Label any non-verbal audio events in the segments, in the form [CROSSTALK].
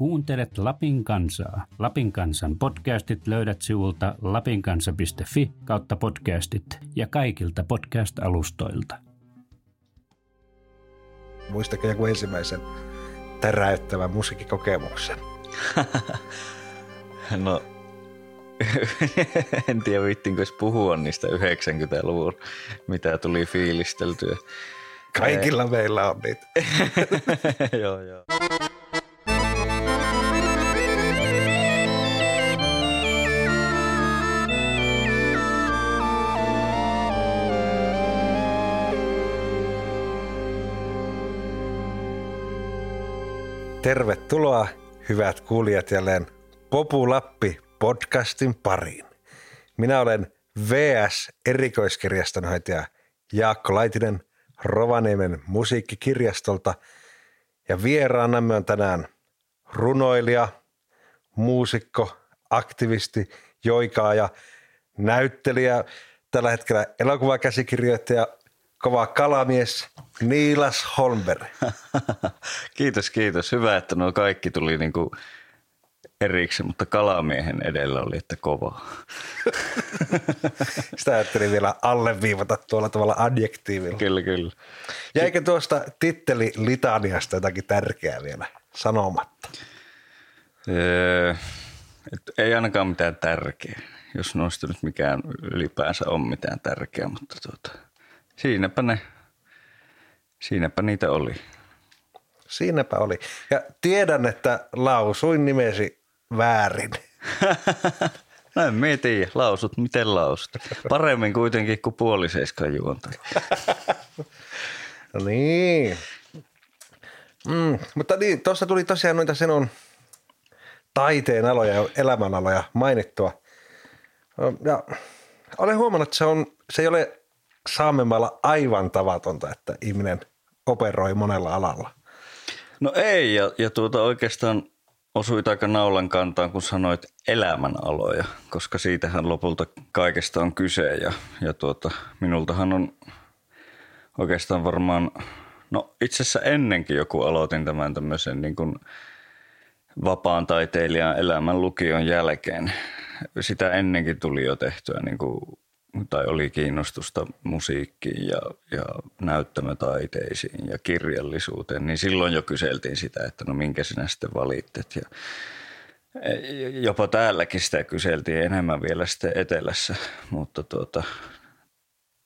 Kuuntelet Lapin kansaa. Lapin kansan podcastit löydät sivulta lapinkansa.fi kautta podcastit ja kaikilta podcast-alustoilta. Muistatko joku ensimmäisen täräyttävän musiikkikokemuksen? [LAUGHS] no, [LAUGHS] en tiedä vittinkö puhua niistä 90-luvun, mitä tuli fiilisteltyä. Kaikilla meillä on niitä. [LAUGHS] joo, joo. Tervetuloa hyvät kuulijat jälleen Populappi podcastin pariin. Minä olen VS erikoiskirjastonhoitaja Jaakko Laitinen Rovaniemen musiikkikirjastolta ja vieraanamme on tänään runoilija, muusikko, aktivisti, joikaaja, näyttelijä, tällä hetkellä elokuvakäsikirjoittaja kova kalamies Niilas Holmberg. [LAUGHS] kiitos, kiitos. Hyvä, että nuo kaikki tuli niin kuin erikseen, mutta kalamiehen edellä oli, että kova. [LAUGHS] Sitä ajattelin vielä alleviivata tuolla tavalla adjektiivilla. Kyllä, kyllä. Jäikö tuosta titteli litaniasta jotakin tärkeää vielä sanomatta? Öö, ei ainakaan mitään tärkeää, jos noista nyt mikään ylipäänsä on mitään tärkeää, mutta tuota, Siinäpä ne, siinäpä niitä oli. Siinäpä oli. Ja tiedän, että lausuin nimesi väärin. [LAUGHS] no en tiedä, lausut miten lausut. Paremmin kuitenkin kuin puoli seiskan juonta. [LAUGHS] no niin. Mm, mutta niin, tuossa tuli tosiaan noita sinun taiteen aloja ja elämänaloja mainittua. Ja olen huomannut, että se, on, se ei ole Saamenmaalla aivan tavatonta, että ihminen operoi monella alalla. No ei, ja, ja tuota oikeastaan osuit aika naulan kantaan, kun sanoit elämänaloja, koska siitähän lopulta kaikesta on kyse. Ja, ja tuota, minultahan on oikeastaan varmaan, no itse asiassa ennenkin joku aloitin tämän tämmöisen niin kuin vapaan taiteilijan elämän lukion jälkeen. Sitä ennenkin tuli jo tehtyä niin kuin tai oli kiinnostusta musiikkiin ja, ja näyttämötaiteisiin ja kirjallisuuteen, niin silloin jo kyseltiin sitä, että no minkä sinä sitten valittet. Ja jopa täälläkin sitä kyseltiin enemmän vielä sitten etelässä, mutta tuota,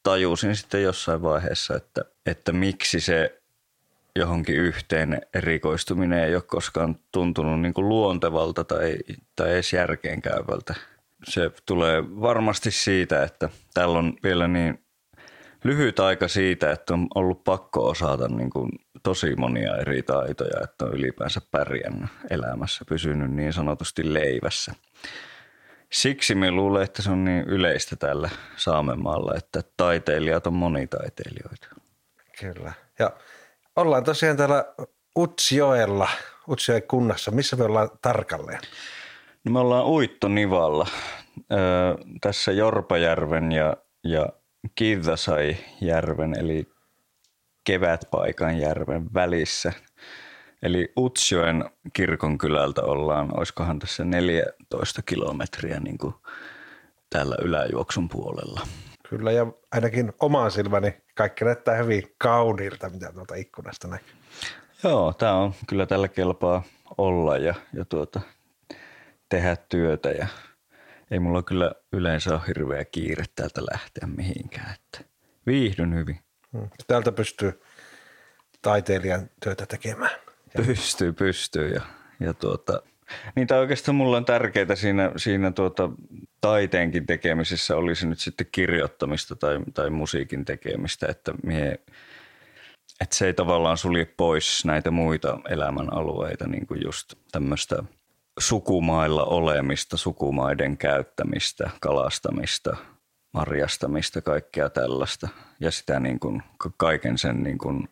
tajusin sitten jossain vaiheessa, että, että miksi se johonkin yhteen erikoistuminen ei ole koskaan tuntunut niin kuin luontevalta tai, tai edes järkeenkäyvältä – se tulee varmasti siitä, että täällä on vielä niin lyhyt aika siitä, että on ollut pakko osata niin kuin tosi monia eri taitoja, että on ylipäänsä pärjännyt elämässä, pysynyt niin sanotusti leivässä. Siksi me luulen, että se on niin yleistä tällä Saamenmaalla, että taiteilijat on monitaiteilijoita. Kyllä. Ja ollaan tosiaan täällä Utsjoella, Utsjoen kunnassa. Missä me ollaan tarkalleen? No me ollaan Uittonivalla öö, tässä Jorpajärven ja, ja Kivasai-järven eli Kevätpaikan järven välissä. Eli Utsjoen kirkonkylältä ollaan, olisikohan tässä 14 kilometriä niin kuin täällä yläjuoksun puolella. Kyllä ja ainakin omaan silmäni kaikki näyttää hyvin kauniilta, mitä tuolta ikkunasta näkyy. Joo, tämä on kyllä tällä kelpaa olla ja, ja tuota, tehdä työtä ja ei mulla kyllä yleensä ole hirveä kiire täältä lähteä mihinkään. Että viihdyn hyvin. Hmm. Täältä pystyy taiteilijan työtä tekemään. Pystyy, pystyy ja, ja tuota, Niitä oikeastaan mulla on tärkeää siinä, siinä tuota, taiteenkin tekemisessä, olisi nyt sitten kirjoittamista tai, tai musiikin tekemistä, että, mie, että se ei tavallaan sulje pois näitä muita elämänalueita, niin kuin just tämmöistä – sukumailla olemista, sukumaiden käyttämistä, kalastamista, marjastamista, kaikkea tällaista. Ja sitä niin kuin, kaiken sen, niin kuin,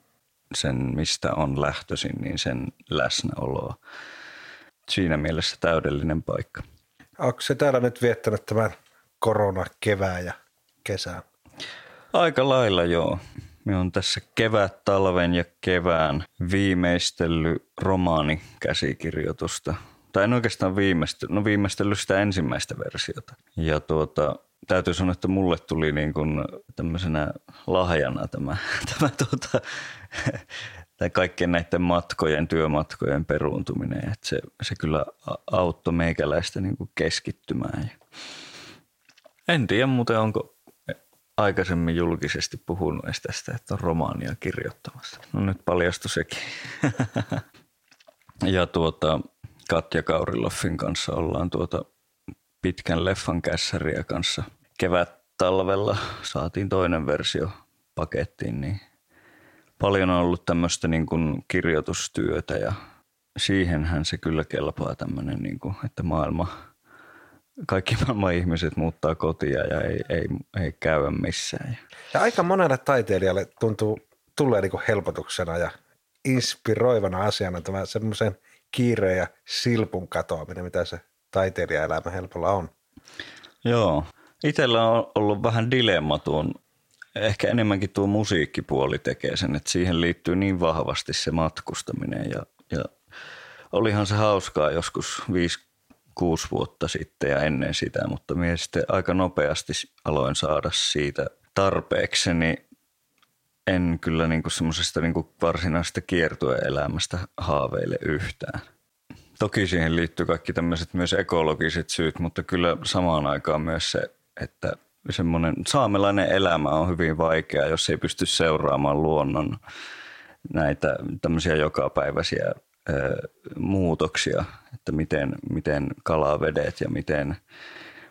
sen, mistä on lähtöisin, niin sen läsnäoloa. Siinä mielessä täydellinen paikka. Onko se täällä nyt viettänyt tämän korona kevään ja kesän? Aika lailla joo. Me on tässä kevät, talven ja kevään viimeistellyt romaanikäsikirjoitusta. Tai en oikeastaan viimeistellyt, no viimeistellyt sitä ensimmäistä versiota. Ja tuota, täytyy sanoa, että mulle tuli niin kuin tämmöisenä lahjana tämä, [LAUGHS] tämä tuota, [LAUGHS] tai kaikkien näiden matkojen, työmatkojen peruuntuminen. Että se, se kyllä auttoi meikäläistä niin kuin keskittymään. En tiedä muuten, onko aikaisemmin julkisesti puhunut edes tästä, että on romaania kirjoittamassa. No nyt paljastui sekin. [LAUGHS] ja tuota, Katja Kauriloffin kanssa ollaan tuota pitkän leffan kässäriä kanssa kevät talvella saatiin toinen versio pakettiin, niin paljon on ollut tämmöistä niin kuin kirjoitustyötä ja siihenhän se kyllä kelpaa tämmöinen, niin kuin, että maailma, kaikki maailman ihmiset muuttaa kotia ja ei, ei, ei käy missään. Ja aika monelle taiteilijalle tuntuu tulee niin helpotuksena ja inspiroivana asiana tämä semmoisen kiireen ja silpun katoaminen, mitä se taiteilijaelämä helpolla on. Joo. Itellä on ollut vähän dilemma tuon, ehkä enemmänkin tuo musiikkipuoli tekee sen, että siihen liittyy niin vahvasti se matkustaminen ja, ja olihan se hauskaa joskus 5-6 vuotta sitten ja ennen sitä, mutta minä sitten aika nopeasti aloin saada siitä tarpeeksi, niin en kyllä niinku semmoisesta niinku varsinaisesta kiertueelämästä haaveile yhtään. Toki siihen liittyy kaikki tämmöiset myös ekologiset syyt, mutta kyllä samaan aikaan myös se, että semmoinen saamelainen elämä on hyvin vaikea, jos ei pysty seuraamaan luonnon näitä tämmöisiä jokapäiväisiä ö, muutoksia, että miten, miten kalavedet ja miten,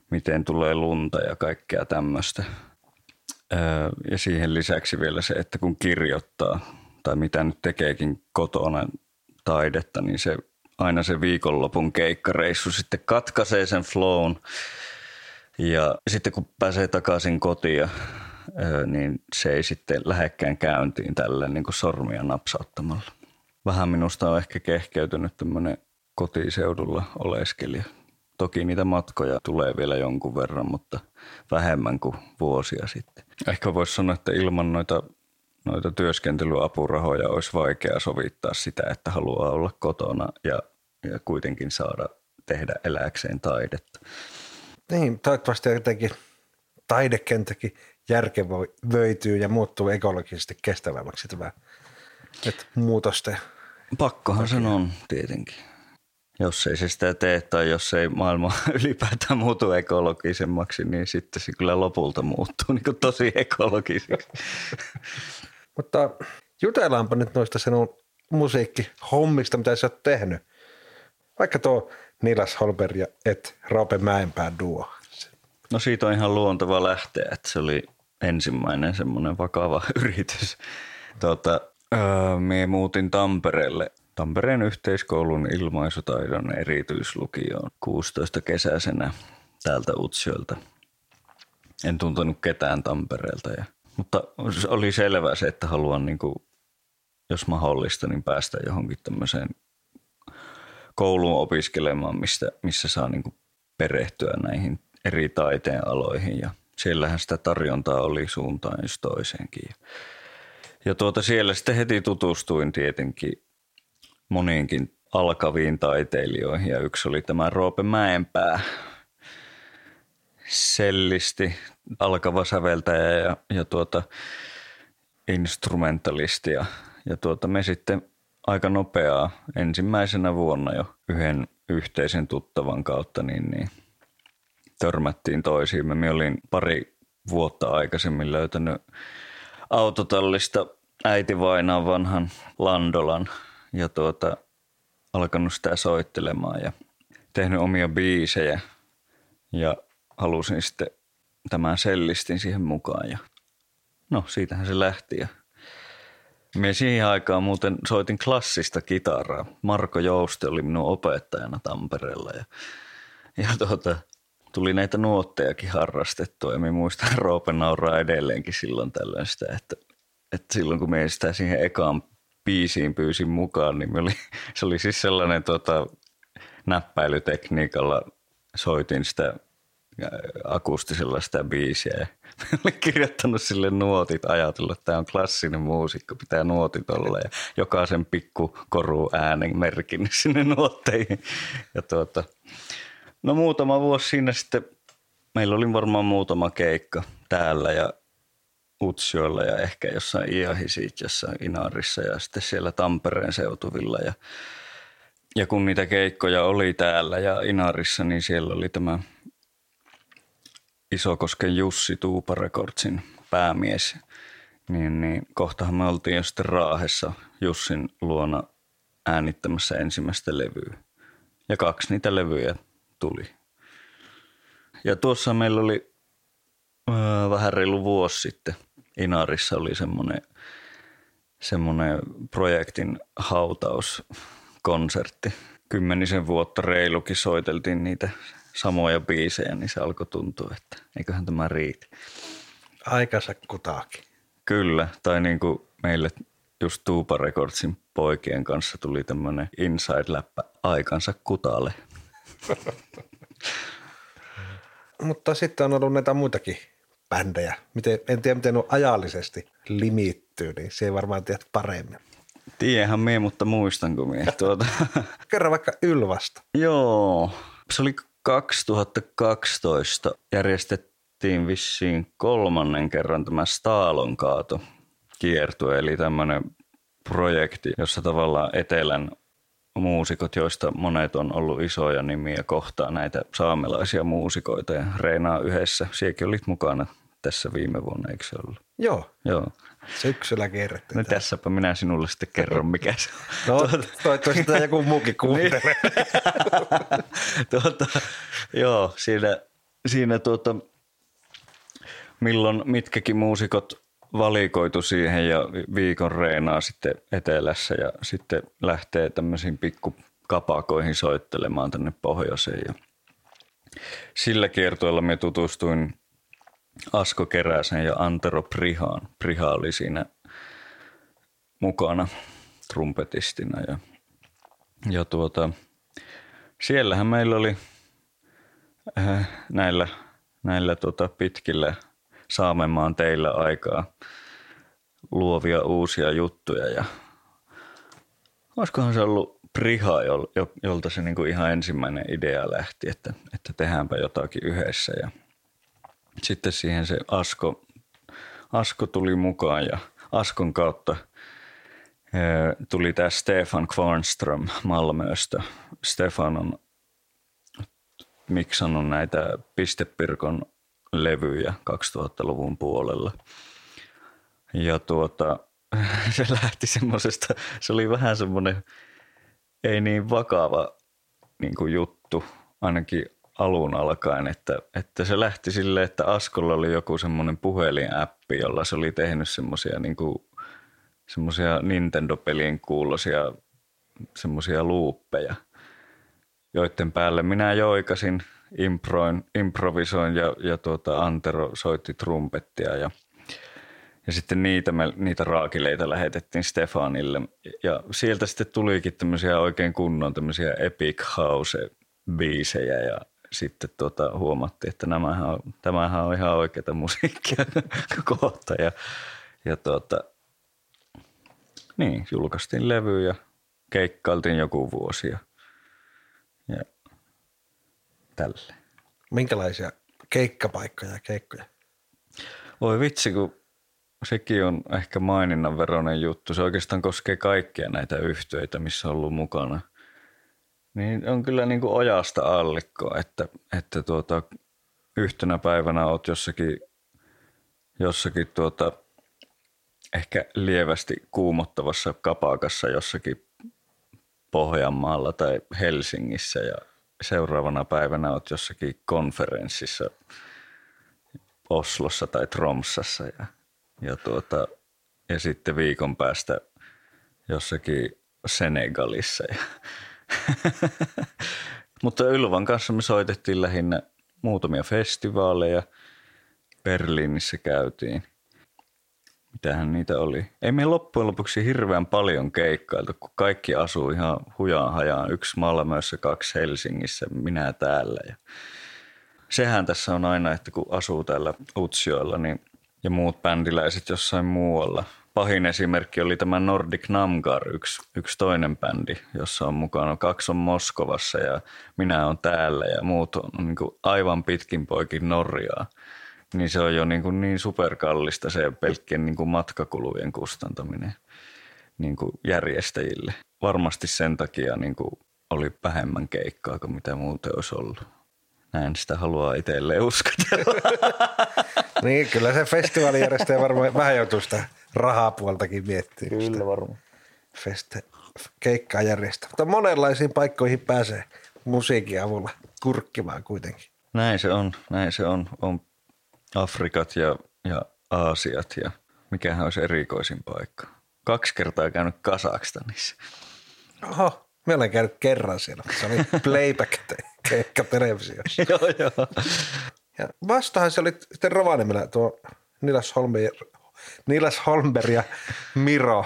miten tulee lunta ja kaikkea tämmöistä. Ja siihen lisäksi vielä se, että kun kirjoittaa tai mitä nyt tekeekin kotona taidetta, niin se aina se viikonlopun keikkareissu sitten katkaisee sen flown. Ja sitten kun pääsee takaisin kotiin, niin se ei sitten lähekkään käyntiin tällä niin kuin sormia napsauttamalla. Vähän minusta on ehkä kehkeytynyt tämmöinen kotiseudulla oleskelija. Toki niitä matkoja tulee vielä jonkun verran, mutta vähemmän kuin vuosia sitten. Ehkä voisi sanoa, että ilman noita, noita työskentelyapurahoja olisi vaikea sovittaa sitä, että haluaa olla kotona ja ja kuitenkin saada tehdä eläkseen taidetta. Niin, toivottavasti jotenkin taidekentäkin järkevöityy ja muuttuu ekologisesti kestävämmäksi tämä että muutosten. Pakkohan sen on tietenkin. Jos ei se sitä tee tai jos ei maailma [LAUGHS] ylipäätään muutu ekologisemmaksi, niin sitten se kyllä lopulta muuttuu niin tosi ekologiseksi. [LAUGHS] Mutta jutellaanpa nyt noista sinun musiikkihommista, mitä sä oot tehnyt. Vaikka tuo Nilas Holberg ja et Roope Mäenpää duo. No siitä on ihan luontava lähteä, että se oli ensimmäinen semmoinen vakava [LAUGHS] yritys. Tuota, öö, mie muutin Tampereelle Tampereen yhteiskoulun ilmaisutaidon erityislukioon 16 kesäisenä täältä Utsjoelta. En tuntenut ketään Tampereelta, ja, mutta oli selvää se, että haluan, niin kuin, jos mahdollista, niin päästä johonkin tämmöiseen kouluun opiskelemaan, mistä, missä saa niin kuin perehtyä näihin eri taiteen aloihin ja siellähän sitä tarjontaa oli suuntaan jos toiseenkin. Ja tuota siellä sitten heti tutustuin tietenkin moniinkin alkaviin taiteilijoihin ja yksi oli tämä Roope Mäenpää, sellisti, alkava säveltäjä ja, ja tuota, instrumentalisti ja, ja tuota, me sitten aika nopeaa ensimmäisenä vuonna jo yhden yhteisen tuttavan kautta, niin, niin törmättiin toisiin. Me olin pari vuotta aikaisemmin löytänyt autotallista äiti vainaan vanhan Landolan ja tuota, alkanut sitä soittelemaan ja tehnyt omia biisejä ja halusin sitten tämän sellistin siihen mukaan ja no siitähän se lähti ja Mie siihen aikaan muuten soitin klassista kitaraa. Marko Jouste oli minun opettajana Tampereella ja, ja tuota, tuli näitä nuottejakin harrastettua ja minä muistan Roope nauraa edelleenkin silloin tällöin sitä, että, että silloin kun me sitä siihen ekaan biisiin pyysin mukaan, niin oli, [LAUGHS] se oli siis sellainen tota, näppäilytekniikalla soitin sitä akustisella sitä biisiä. Ja [LAUGHS] olin kirjoittanut sille nuotit, ajatellut, että tämä on klassinen muusikko, pitää nuotit olla ja jokaisen pikku koru äänen merkin [LAUGHS] sinne nuotteihin. Ja tuota, no muutama vuosi siinä sitten, meillä oli varmaan muutama keikka täällä ja Utsjoella ja ehkä jossain Iahisit, jossain Inarissa ja sitten siellä Tampereen seutuvilla. Ja, ja kun niitä keikkoja oli täällä ja Inarissa, niin siellä oli tämä Isokosken Jussi Tuupa Recordsin päämies. Niin, niin kohtahan me oltiin jo sitten Raahessa Jussin luona äänittämässä ensimmäistä levyä. Ja kaksi niitä levyjä tuli. Ja tuossa meillä oli äh, vähän reilu vuosi sitten – Inarissa oli semmoinen, semmoinen projektin hautauskonsertti. Kymmenisen vuotta reilukin soiteltiin niitä samoja biisejä, niin se alkoi tuntua, että eiköhän tämä riitä. Aikansa kutaakin. Kyllä, tai niin kuin meille just Tuupa Recordsin poikien kanssa tuli tämmöinen inside-läppä aikansa kutalle. [LAUGHS] Mutta sitten on ollut näitä muitakin bändejä. Miten, en tiedä, miten on ajallisesti limittyy, niin se ei varmaan tiedä paremmin. Tiedähän mie, mutta muistanko mie tuota. [LAUGHS] Kerro vaikka Ylvasta. Joo, se oli 2012 järjestettiin vissiin kolmannen kerran tämä Staalon kaato kiertue, eli tämmöinen projekti, jossa tavallaan etelän muusikot, joista monet on ollut isoja nimiä, kohtaa näitä saamelaisia muusikoita ja reinaa yhdessä. Siekin olit mukana tässä viime vuonna, eikö se ollut? Joo. Joo. Syksyllä kerrottiin. No tässäpä minä sinulle sitten kerron, mikä se on. No, toivottavasti tämä joku muukin kuuntelee. [LAUGHS] tuota, joo, siinä, siinä tuota, milloin mitkäkin muusikot valikoitu siihen ja viikon reenaa sitten etelässä ja sitten lähtee tämmöisiin pikkukapakoihin soittelemaan tänne pohjoiseen. Ja sillä kiertoilla me tutustuin Asko Keräsen ja Antero Prihaan. Priha oli siinä mukana trumpetistina ja, ja tuota, siellähän meillä oli äh, näillä, näillä tota pitkillä Saamenmaan teillä aikaa luovia uusia juttuja ja olisikohan se ollut Priha, jolta se niinku ihan ensimmäinen idea lähti, että, että tehdäänpä jotakin yhdessä ja sitten siihen se Asko, Asko tuli mukaan ja Askon kautta tuli tämä Stefan Kvarnström Malmöstä. Stefan on miksannut näitä Pistepirkon levyjä 2000-luvun puolella. Ja tuota, [LAUGHS] se lähti semmoisesta, se oli vähän semmoinen ei niin vakava niin kuin juttu, ainakin alun alkaen, että, että se lähti silleen, että Askolla oli joku semmoinen puhelinäppi, jolla se oli tehnyt semmoisia niin Nintendo-pelien kuulosia semmoisia luuppeja, joiden päälle minä joikasin, improin, improvisoin ja, ja tuota Antero soitti trumpettia ja, ja sitten niitä, me, niitä raakileita lähetettiin Stefanille. Ja sieltä sitten tulikin tämmöisiä oikein kunnon tämmöisiä epic house biisejä ja sitten tuota, huomattiin, että nämähän on, tämähän on ihan oikeata musiikkia [LAUGHS] kohta. Ja, ja tuota, niin, julkaistiin levy ja keikkailtiin joku vuosi ja, ja tälle. Minkälaisia keikkapaikkoja ja keikkoja? Voi vitsi, kun sekin on ehkä maininnan veroinen juttu. Se oikeastaan koskee kaikkia näitä yhtiöitä, missä on ollut mukana – niin on kyllä niin kuin ojasta allikkoa, että, että tuota, yhtenä päivänä oot jossakin, jossakin tuota, ehkä lievästi kuumottavassa kapakassa jossakin Pohjanmaalla tai Helsingissä ja seuraavana päivänä oot jossakin konferenssissa Oslossa tai Tromsassa ja, ja, tuota, ja sitten viikon päästä jossakin Senegalissa ja [LAUGHS] Mutta Ylvan kanssa me soitettiin lähinnä muutamia festivaaleja. Berliinissä käytiin. Mitähän niitä oli? Ei me loppujen lopuksi hirveän paljon keikkailtu, kun kaikki asuu ihan hujaan hajaan. Yksi Malmössä, kaksi Helsingissä, minä täällä. Ja sehän tässä on aina, että kun asuu täällä Utsioilla niin, ja muut bändiläiset jossain muualla. Pahin esimerkki oli tämä Nordic Namgar, yksi, yksi toinen bändi, jossa on mukana. Kaksi on Moskovassa ja minä on täällä ja muut on niin kuin aivan pitkin poikin Norjaa. Niin se on jo niin, kuin niin superkallista se pelkkien niin kuin matkakulujen kustantaminen niin kuin järjestäjille. Varmasti sen takia niin kuin oli vähemmän keikkaa kuin mitä muuten olisi ollut. Näin sitä haluaa itselleen uskotella. [LAUGHS] niin, kyllä se festivaalijärjestäjä varmaan vähän joutuu sitä rahapuoltakin miettiä. Kyllä varmaan. Feste, keikkaa järjestää. Mutta monenlaisiin paikkoihin pääsee musiikin avulla kurkkimaan kuitenkin. Näin se on, näin se on. On Afrikat ja, ja Aasiat ja mikähän olisi erikoisin paikka. Kaksi kertaa käynyt Kasakstanissa. Oho, me olen käynyt kerran siellä. Se oli [LAUGHS] playback-keikka televisiossa. joo, joo. Ja vastahan se oli sitten Rovaniemellä tuo Nilas Holmberg, Nilas Holmberg ja Miro.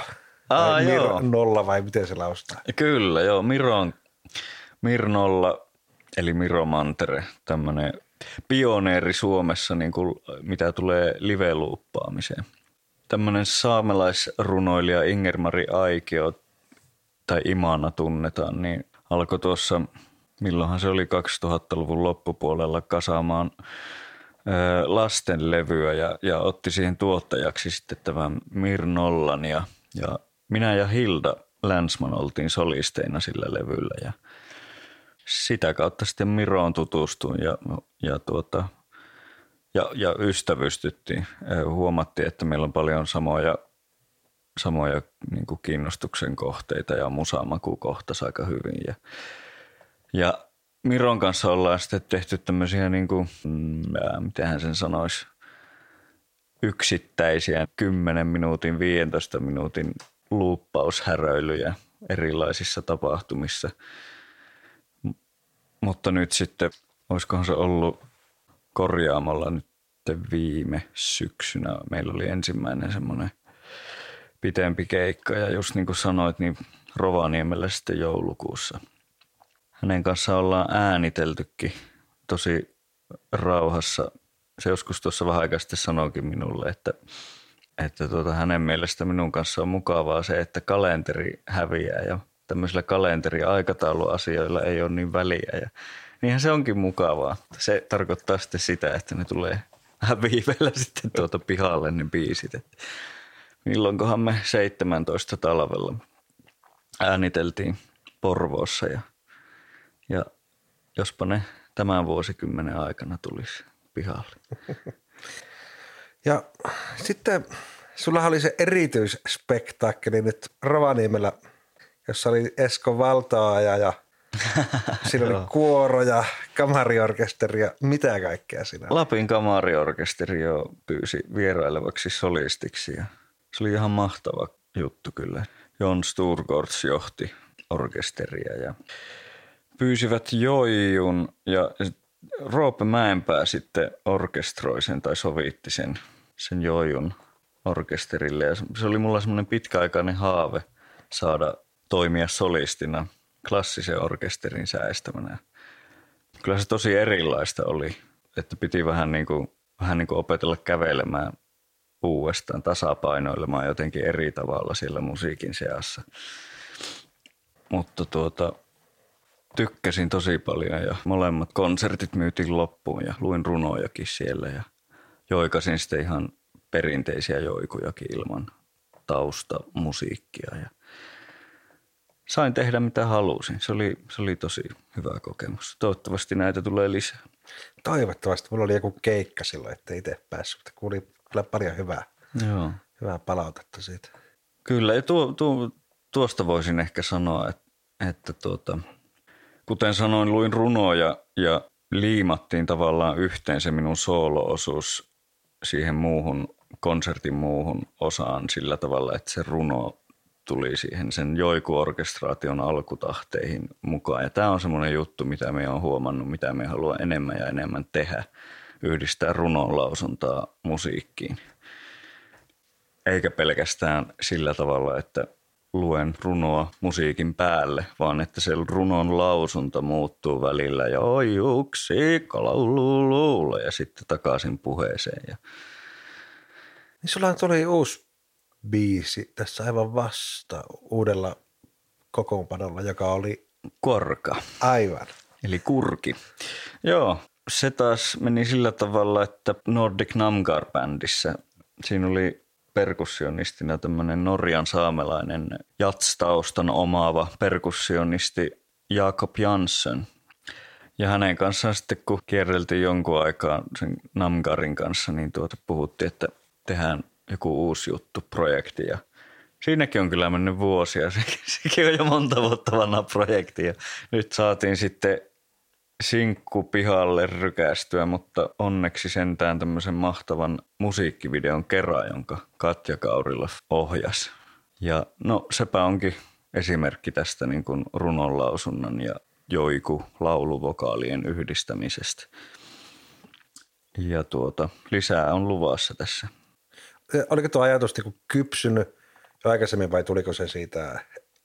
Aa, vai Miro joo. nolla vai miten se laustaa? Kyllä, joo. Miro on Mirnolla, eli Miro Mantere, tämmöinen pioneeri Suomessa, niin kuin, mitä tulee live-luuppaamiseen. Tämmöinen saamelaisrunoilija Ingermari Aikio, tai Imana tunnetaan, niin alkoi tuossa, milloinhan se oli 2000-luvun loppupuolella kasaamaan lastenlevyä ja, ja otti siihen tuottajaksi sitten tämän Mirnollan ja, ja minä ja Hilda Länsman oltiin solisteina sillä levyllä ja sitä kautta sitten Miroon tutustuin ja, ja, tuota, ja, ja ystävystyttiin. Huomattiin, että meillä on paljon samoja, samoja niin kiinnostuksen kohteita ja musamaku kohtasi aika hyvin. Ja, ja Miron kanssa ollaan sitten tehty tämmöisiä, niin kuin, miten sen sanoisi, yksittäisiä 10 minuutin, 15 minuutin luuppaushäröilyjä erilaisissa tapahtumissa. Mutta nyt sitten, olisikohan se ollut korjaamalla nyt viime syksynä. Meillä oli ensimmäinen semmoinen pitempi keikka ja just niin kuin sanoit, niin Rovaniemellä sitten joulukuussa – hänen kanssaan ollaan ääniteltykin tosi rauhassa. Se joskus tuossa vähän aikaa sitten sanoikin minulle, että, että tuota, hänen mielestä minun kanssa on mukavaa se, että kalenteri häviää ja tämmöisillä kalenteri- ja aikatauluasioilla ei ole niin väliä. Ja niinhän se onkin mukavaa. Se tarkoittaa sitten sitä, että ne tulee viiveellä [LAUGHS] sitten tuota pihalle ne biisit. Että milloinkohan me 17 talvella ääniteltiin Porvoossa ja – ja jospa ne tämän vuosikymmenen aikana tulisi pihalle. [LAUGHS] Ja sitten sulla oli se erityisspektaakkeli nyt Rovaniemellä, jossa oli Esko Valtoaja ja [LAUGHS] siinä oli kuoro ja kamariorkesteri ja mitä kaikkea siinä oli. Lapin kamariorkesteri jo pyysi vierailevaksi solistiksi ja se oli ihan mahtava juttu kyllä. Jon Sturgårds johti orkesteria ja pyysivät Joijun ja Roope Mäenpää sitten orkestroi sen tai sovitti sen, sen Joijun orkesterille. Ja se oli mulla semmoinen pitkäaikainen haave saada toimia solistina klassisen orkesterin säästämänä. Kyllä se tosi erilaista oli, että piti vähän niin kuin, vähän niin kuin opetella kävelemään uudestaan, tasapainoilemaan jotenkin eri tavalla siellä musiikin seassa. Mutta tuota, tykkäsin tosi paljon ja molemmat konsertit myytiin loppuun ja luin runojakin siellä ja joikasin sitten ihan perinteisiä joikujakin ilman taustamusiikkia ja sain tehdä mitä halusin. Se oli, se oli tosi hyvä kokemus. Toivottavasti näitä tulee lisää. Toivottavasti. Mulla oli joku keikka silloin, että itse päässyt, mutta kuuli kyllä paljon hyvää, Joo. hyvää palautetta siitä. Kyllä, ja tuo, tuo, tuosta voisin ehkä sanoa, että, että tuota, kuten sanoin, luin runoja ja liimattiin tavallaan yhteen se minun sooloosuus siihen muuhun, konsertin muuhun osaan sillä tavalla, että se runo tuli siihen sen joikuorkestraation alkutahteihin mukaan. Ja tämä on semmoinen juttu, mitä me on huomannut, mitä me haluaa enemmän ja enemmän tehdä, yhdistää runon lausuntaa musiikkiin. Eikä pelkästään sillä tavalla, että luen runoa musiikin päälle, vaan että se runon lausunta muuttuu välillä ja oi uksi, laulu, ja sitten takaisin puheeseen. Ja... Niin sulla tuli uusi biisi tässä aivan vasta uudella kokoonpanolla, joka oli... Korka. Aivan. Eli kurki. Joo, se taas meni sillä tavalla, että Nordic Namgar-bändissä siinä oli perkussionistina tämmöinen Norjan saamelainen jatstaustan omaava perkussionisti Jakob Jansson. Ja hänen kanssaan sitten kun kierreltiin jonkun aikaa sen Namgarin kanssa, niin tuota puhuttiin, että tehdään joku uusi juttu, projekti. Ja Siinäkin on kyllä mennyt vuosia, [LAUGHS] sekin on jo monta vuotta vanha projekti. Ja nyt saatiin sitten sinkku pihalle rykästyä, mutta onneksi sentään tämmöisen mahtavan musiikkivideon kerran, jonka Katja Kaurila ohjas. Ja no sepä onkin esimerkki tästä niin kuin runonlausunnan ja joiku lauluvokaalien yhdistämisestä. Ja tuota, lisää on luvassa tässä. Oliko tuo ajatus niin kypsynyt jo aikaisemmin vai tuliko se siitä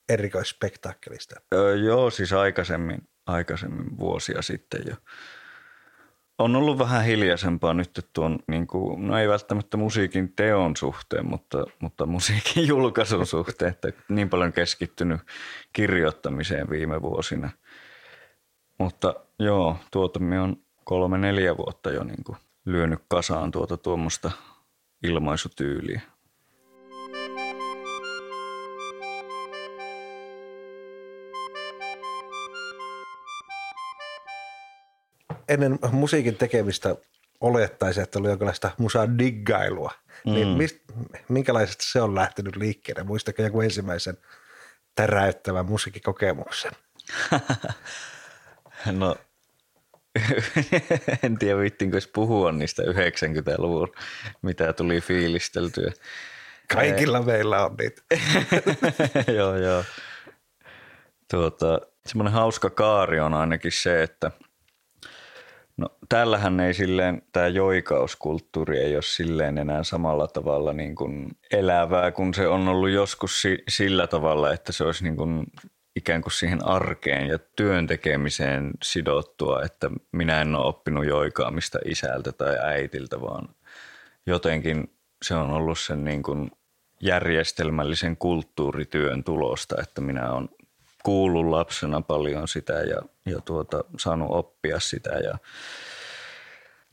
erikoisspektaakkelista? Öö, joo, siis aikaisemmin aikaisemmin vuosia sitten jo. On ollut vähän hiljaisempaa nyt tuon, niin kuin, no ei välttämättä musiikin teon suhteen, mutta, mutta musiikin julkaisun suhteen, että niin paljon keskittynyt kirjoittamiseen viime vuosina. Mutta joo, tuota me on kolme neljä vuotta jo niin kuin lyönyt kasaan tuota tuommoista ilmaisutyyliä. Ennen musiikin tekemistä olettaisi, että oli jonkinlaista musaa diggailua. Niin mm. Niin mist, minkälaisesta se on lähtenyt liikkeelle? Muistatko joku ensimmäisen täräyttävän musiikkikokemuksen? [LAUGHS] no [LAUGHS] en tiedä viittinkö puhua niistä 90-luvun, mitä tuli fiilisteltyä. Kaikilla Ei. meillä on niitä. [LAUGHS] joo, joo. Tuota, semmoinen hauska kaari on ainakin se, että – No täällähän ei silleen, tämä joikauskulttuuri ei ole silleen enää samalla tavalla niin kuin elävää, kun se on ollut joskus si- sillä tavalla, että se olisi niin kuin ikään kuin siihen arkeen ja työn tekemiseen sidottua, että minä en ole oppinut joikaamista isältä tai äitiltä, vaan jotenkin se on ollut sen niin kuin järjestelmällisen kulttuurityön tulosta, että minä olen kuullut lapsena paljon sitä ja, ja tuota, saanut oppia sitä ja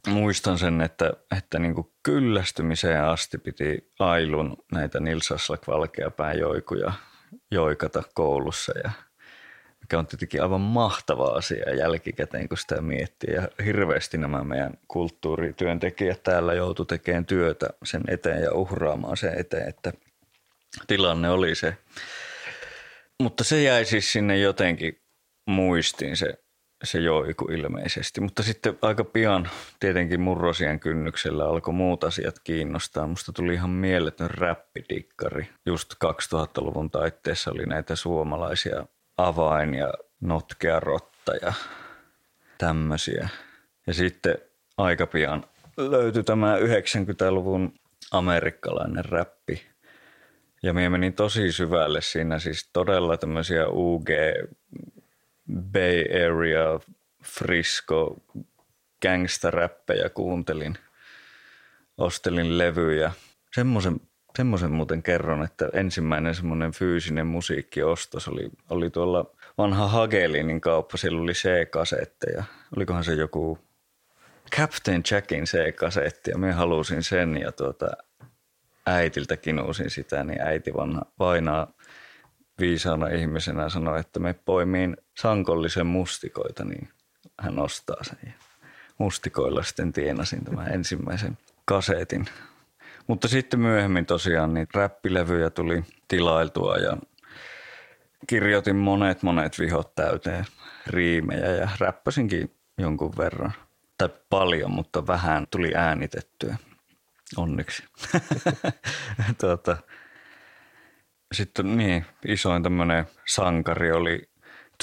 muistan sen, että, että niin kuin kyllästymiseen asti piti Ailun näitä Nils Aslak valkeapään joikuja joikata koulussa ja mikä on tietenkin aivan mahtava asia jälkikäteen, kun sitä miettii. Ja hirveästi nämä meidän kulttuurityöntekijät täällä joutu tekemään työtä sen eteen ja uhraamaan sen eteen, että tilanne oli se, mutta se jäi siis sinne jotenkin muistiin se, se joiku ilmeisesti. Mutta sitten aika pian tietenkin murrosien kynnyksellä alkoi muut asiat kiinnostaa. Musta tuli ihan mieletön räppidikkari. Just 2000-luvun taitteessa oli näitä suomalaisia avain ja notkea rotta ja tämmöisiä. Ja sitten aika pian löytyi tämä 90-luvun amerikkalainen räppi ja minä menin tosi syvälle siinä, siis todella tämmöisiä UG, Bay Area, Frisco, gangsta-räppejä kuuntelin. Ostelin levyjä. Semmoisen, semmoisen muuten kerron, että ensimmäinen semmoinen fyysinen musiikkiostos oli, oli tuolla vanha Hagelinin kauppa. Siellä oli C-kasetteja. Olikohan se joku Captain Jackin C-kasetti ja minä halusin sen ja tuota, äitiltä kinuusin sitä, niin äiti vanha vainaa viisaana ihmisenä sanoi, että me poimiin sankollisen mustikoita, niin hän ostaa sen. Ja mustikoilla sitten tienasin tämän ensimmäisen kasetin. Mutta sitten myöhemmin tosiaan niin räppilevyjä tuli tilailtua ja kirjoitin monet monet vihot täyteen riimejä ja räppäsinkin jonkun verran. Tai paljon, mutta vähän tuli äänitettyä. Onneksi. [LAUGHS] tuota, sitten niin, isoin tämmöinen sankari oli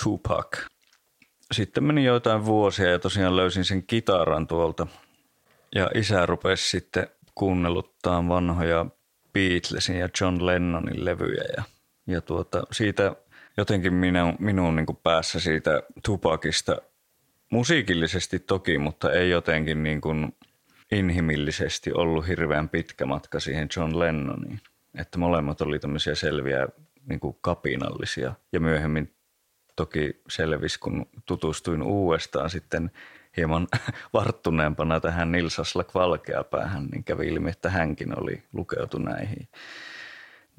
Tupac. Sitten meni joitain vuosia ja tosiaan löysin sen kitaran tuolta. Ja isä rupesi sitten kuunneluttaa vanhoja Beatlesin ja John Lennonin levyjä. Ja ja tuota, siitä jotenkin minä, minun niin kuin päässä siitä Tupakista musiikillisesti toki, mutta ei jotenkin niin kuin inhimillisesti ollut hirveän pitkä matka siihen John Lennoniin. Että molemmat oli tämmöisiä selviä niin kuin kapinallisia ja myöhemmin toki selvisi, kun tutustuin uudestaan sitten hieman [LAUGHS] varttuneempana tähän Nils Aslak Valkeapäähän, niin kävi ilmi, että hänkin oli lukeutu näihin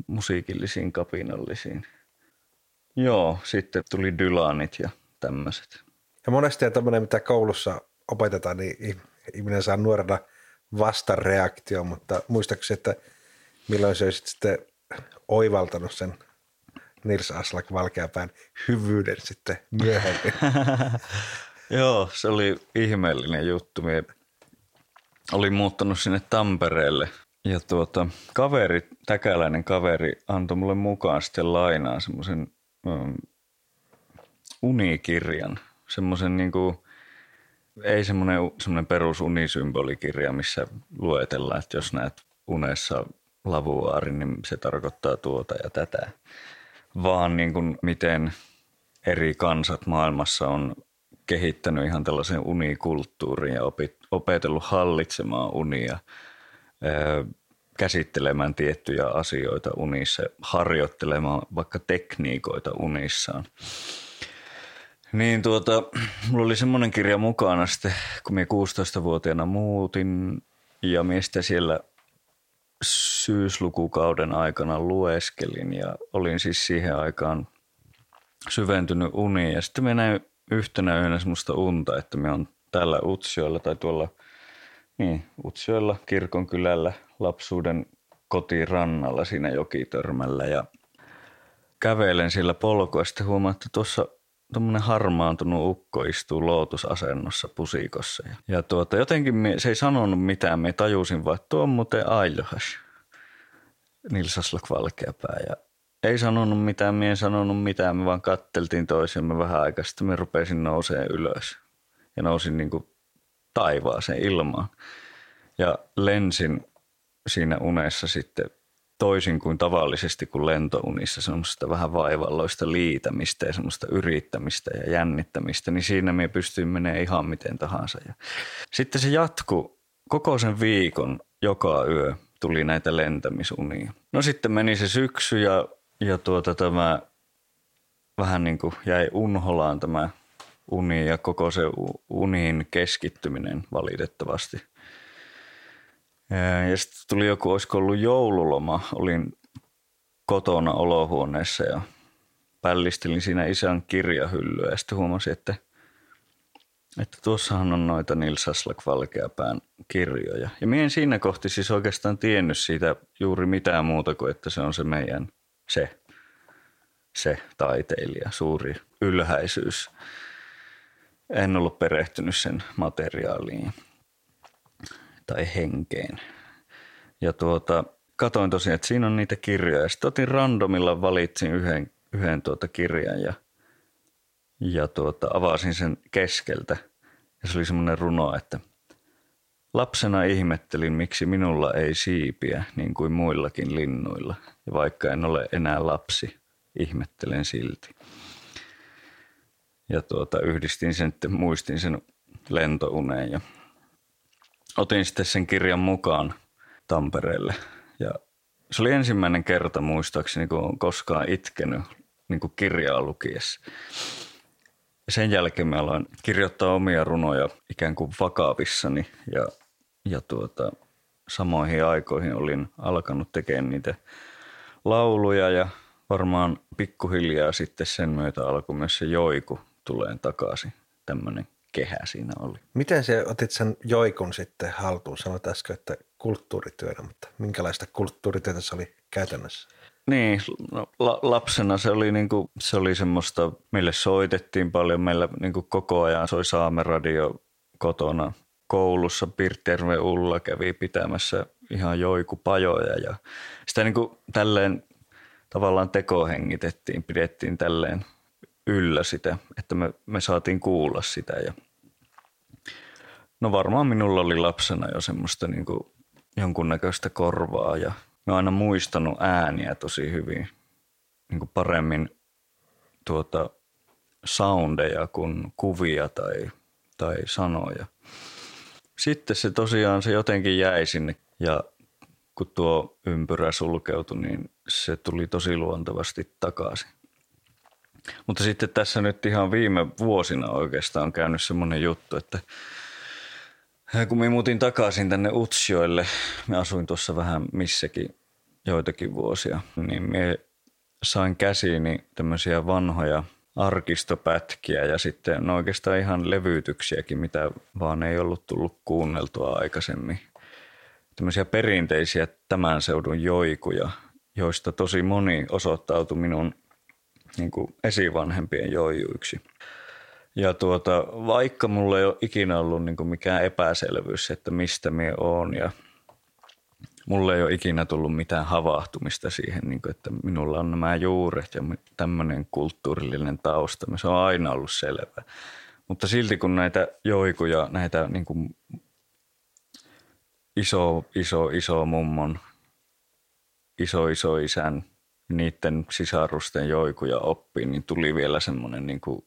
musiikillisiin kapinallisiin. Joo, sitten tuli Dylanit ja tämmöiset. Ja monesti tämmöinen, mitä koulussa opetetaan, niin ihminen saa nuorena vastareaktio, mutta muistaakseni, että milloin se olisi sitten oivaltanut sen Nils Aslak Valkeapään hyvyyden sitten myöhemmin. [LAUGHS] Joo, se oli ihmeellinen juttu. Mie olin muuttanut sinne Tampereelle ja tuota, kaveri, täkäläinen kaveri antoi mulle mukaan sitten lainaa semmoisen um, unikirjan. Semmoisen niin kuin, ei semmoinen, semmoinen perus unisymbolikirja, missä luetellaan, että jos näet unessa lavuaarin, niin se tarkoittaa tuota ja tätä. Vaan niin kuin miten eri kansat maailmassa on kehittänyt ihan tällaisen unikulttuurin ja opit, opetellut hallitsemaan unia, käsittelemään tiettyjä asioita unissa, harjoittelemaan vaikka tekniikoita unissaan. Niin tuota, mulla oli semmoinen kirja mukana sitten, kun minä 16-vuotiaana muutin ja mistä siellä syyslukukauden aikana lueskelin ja olin siis siihen aikaan syventynyt uniin. Ja sitten minä näin yhtenä yönä semmoista unta, että me on täällä Utsioilla tai tuolla niin, Utsioilla kirkonkylällä lapsuuden kotirannalla siinä jokitörmällä ja kävelen sillä polkua ja sitten huomaan, että tuossa tuommoinen harmaantunut ukko istuu lootusasennossa pusikossa. Ja, ja tuota, jotenkin me, se ei sanonut mitään, me tajusin vaan, että tuo on muuten Ailohas. Nils Aslak Valkeapää. Ja ei sanonut mitään, me ei sanonut mitään, me vaan katteltiin toisiamme vähän aikaa, sitten me rupesin nouseen ylös. Ja nousin niin kuin taivaaseen ilmaan. Ja lensin siinä unessa sitten toisin kuin tavallisesti kuin lentounissa semmoista vähän vaivalloista liitämistä ja semmoista yrittämistä ja jännittämistä, niin siinä me pystyin menemään ihan miten tahansa. Ja sitten se jatku koko sen viikon joka yö tuli näitä lentämisunia. No sitten meni se syksy ja, ja tuota tämä vähän niin kuin jäi unholaan tämä uni ja koko se uniin keskittyminen valitettavasti – ja sitten tuli joku, olisiko ollut joululoma, olin kotona olohuoneessa ja pällistelin siinä isän kirjahyllyä ja sitten huomasin, että, että tuossahan on noita Nils Aslak Valkeapään kirjoja. Ja minä en siinä kohti siis oikeastaan tiennyt siitä juuri mitään muuta kuin, että se on se meidän se, se taiteilija, suuri ylhäisyys. En ollut perehtynyt sen materiaaliin tai henkeen. Ja tuota, katoin tosiaan, että siinä on niitä kirjoja. Sitten otin randomilla, valitsin yhden, yhden tuota kirjan ja, ja tuota, avasin sen keskeltä. Ja se oli semmoinen runo, että Lapsena ihmettelin, miksi minulla ei siipiä niin kuin muillakin linnuilla. Ja vaikka en ole enää lapsi, ihmettelen silti. Ja tuota, yhdistin sen, muistin sen lentouneen ja otin sitten sen kirjan mukaan Tampereelle. Ja se oli ensimmäinen kerta muistaakseni, kun olen koskaan itkenyt niin kuin kirjaa lukiessa. Ja sen jälkeen mä aloin kirjoittaa omia runoja ikään kuin vakavissani ja, ja tuota, samoihin aikoihin olin alkanut tekemään niitä lauluja ja varmaan pikkuhiljaa sitten sen myötä alkoi myös se joiku tuleen takaisin, tämmöinen kehä siinä oli. Miten se otit sen joikun sitten haltuun? Sanoit äsken, että kulttuurityönä, mutta minkälaista kulttuurityötä se oli käytännössä? Niin, no, la, lapsena se oli, niinku, se oli semmoista, mille soitettiin paljon. Meillä niinku koko ajan soi Saameradio kotona. Koulussa Pirtjärven Ulla kävi pitämässä ihan joikupajoja ja sitä niinku tälleen tavallaan tekohengitettiin, pidettiin tälleen yllä sitä, että me, me saatiin kuulla sitä ja No varmaan minulla oli lapsena jo semmoista niin kuin jonkunnäköistä korvaa ja mä oon aina muistanut ääniä tosi hyvin. niin kuin paremmin tuota soundeja kuin kuvia tai, tai sanoja. Sitten se tosiaan se jotenkin jäi sinne ja kun tuo ympyrä sulkeutui, niin se tuli tosi luontevasti takaisin. Mutta sitten tässä nyt ihan viime vuosina oikeastaan on käynyt semmoinen juttu, että kun me muutin takaisin tänne Utsjoille, me asuin tuossa vähän missäkin joitakin vuosia, niin me sain käsiini tämmöisiä vanhoja arkistopätkiä ja sitten no oikeastaan ihan levyytyksiäkin, mitä vaan ei ollut tullut kuunneltua aikaisemmin. Tämmöisiä perinteisiä tämän seudun joikuja, joista tosi moni osoittautui minun niin kuin esivanhempien joijuiksi. Ja tuota, vaikka mulla ei ole ikinä ollut niin kuin mikään epäselvyys, että mistä me oon ja mulle ei ole ikinä tullut mitään havahtumista siihen, niin kuin, että minulla on nämä juuret ja tämmöinen kulttuurillinen tausta. Se on aina ollut selvä. Mutta silti kun näitä joikuja, näitä niin kuin iso, iso, iso mummon, iso, iso isän, niiden sisarusten joikuja oppii, niin tuli vielä semmoinen niin kuin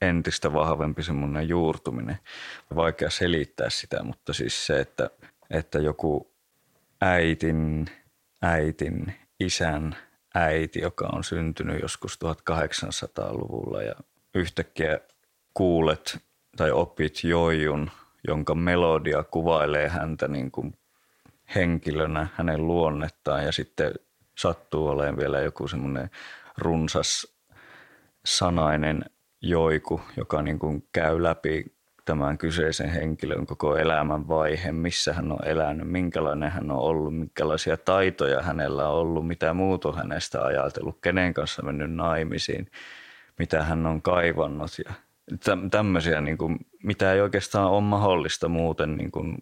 entistä vahvempi semmoinen juurtuminen. Vaikea selittää sitä, mutta siis se, että, että joku äitin, äitin, isän äiti, joka on syntynyt joskus 1800-luvulla ja yhtäkkiä kuulet tai opit joijun, jonka melodia kuvailee häntä niin kuin henkilönä, hänen luonnettaan ja sitten sattuu olemaan vielä joku semmoinen runsas sanainen joiku, joka niin kuin käy läpi tämän kyseisen henkilön koko elämän vaihe, missä hän on elänyt, minkälainen hän on ollut, minkälaisia taitoja hänellä on ollut, mitä muut on hänestä ajatellut, kenen kanssa mennyt naimisiin, mitä hän on kaivannut ja tämmöisiä, niin kuin, mitä ei oikeastaan ole mahdollista muuten niin kuin,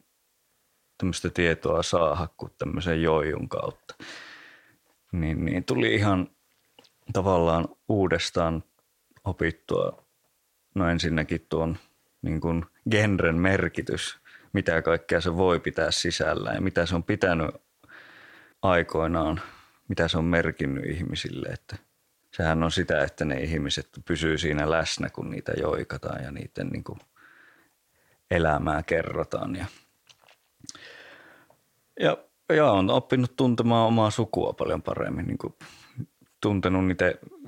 tämmöistä tietoa saada kuin tämmöisen joijun kautta. Niin, niin tuli ihan tavallaan uudestaan opittua no ensinnäkin tuon niin kuin genren merkitys, mitä kaikkea se voi pitää sisällä ja mitä se on pitänyt aikoinaan, mitä se on merkinnyt ihmisille. Että sehän on sitä, että ne ihmiset pysyy siinä läsnä, kun niitä joikataan ja niiden niin kuin elämää kerrotaan. Ja, ja, ja on oppinut tuntemaan omaa sukua paljon paremmin, niin kuin tuntenut niitä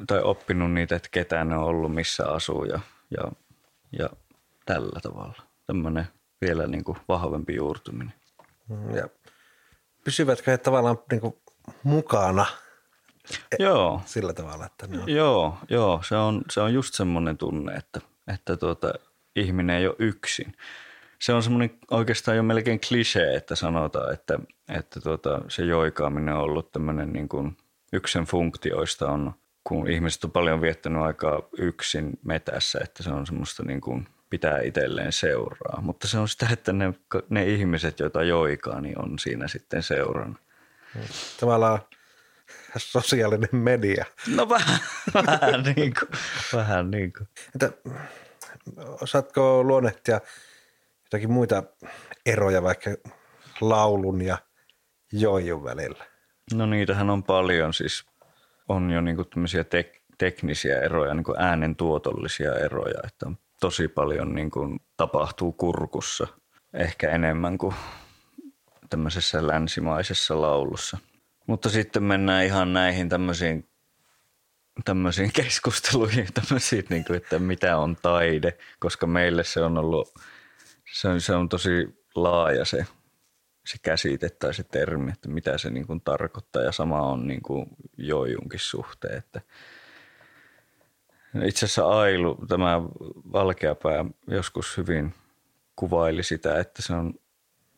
tai oppinut niitä, että ketään ne on ollut, missä asuu ja, ja, ja tällä tavalla. Tämmöinen vielä niin kuin vahvempi juurtuminen. Mm, ja pysyvätkö he tavallaan niin kuin mukana e- Joo. sillä tavalla, että ne on... Joo, joo se, on, se on just semmoinen tunne, että, että tuota, ihminen ei ole yksin. Se on semmoinen oikeastaan jo melkein klisee, että sanotaan, että, että tuota, se joikaaminen on ollut tämmöinen niin kuin yksi sen funktioista on, kun ihmiset on paljon viettänyt aikaa yksin metässä, että se on semmoista niin kuin pitää itselleen seuraa. Mutta se on sitä, että ne, ne ihmiset, joita joikaa, niin on siinä sitten seurana. Tavallaan sosiaalinen media. No vähän, [LAUGHS] vähän niin kuin. Vähän niin kuin. Että, osaatko luonnehtia jotakin muita eroja vaikka laulun ja joijun välillä? No niitähän on paljon. Siis on jo niin kuin tek- teknisiä eroja, niin kuin äänen tuotollisia eroja, että tosi paljon niin kuin tapahtuu kurkussa, ehkä enemmän kuin tämmöisessä länsimaisessa laulussa. Mutta sitten mennään ihan näihin tämmöisiin, tämmöisiin [LAUGHS] keskusteluihin, tämmöisiin, niin kuin, että mitä on taide, koska meille se on ollut, se on, se on tosi laaja se, se käsite tai se termi, että mitä se niin kuin tarkoittaa ja sama on niin kuin joijunkin suhteen, että – itse asiassa Ailu, tämä valkeapää, joskus hyvin kuvaili sitä, että se on,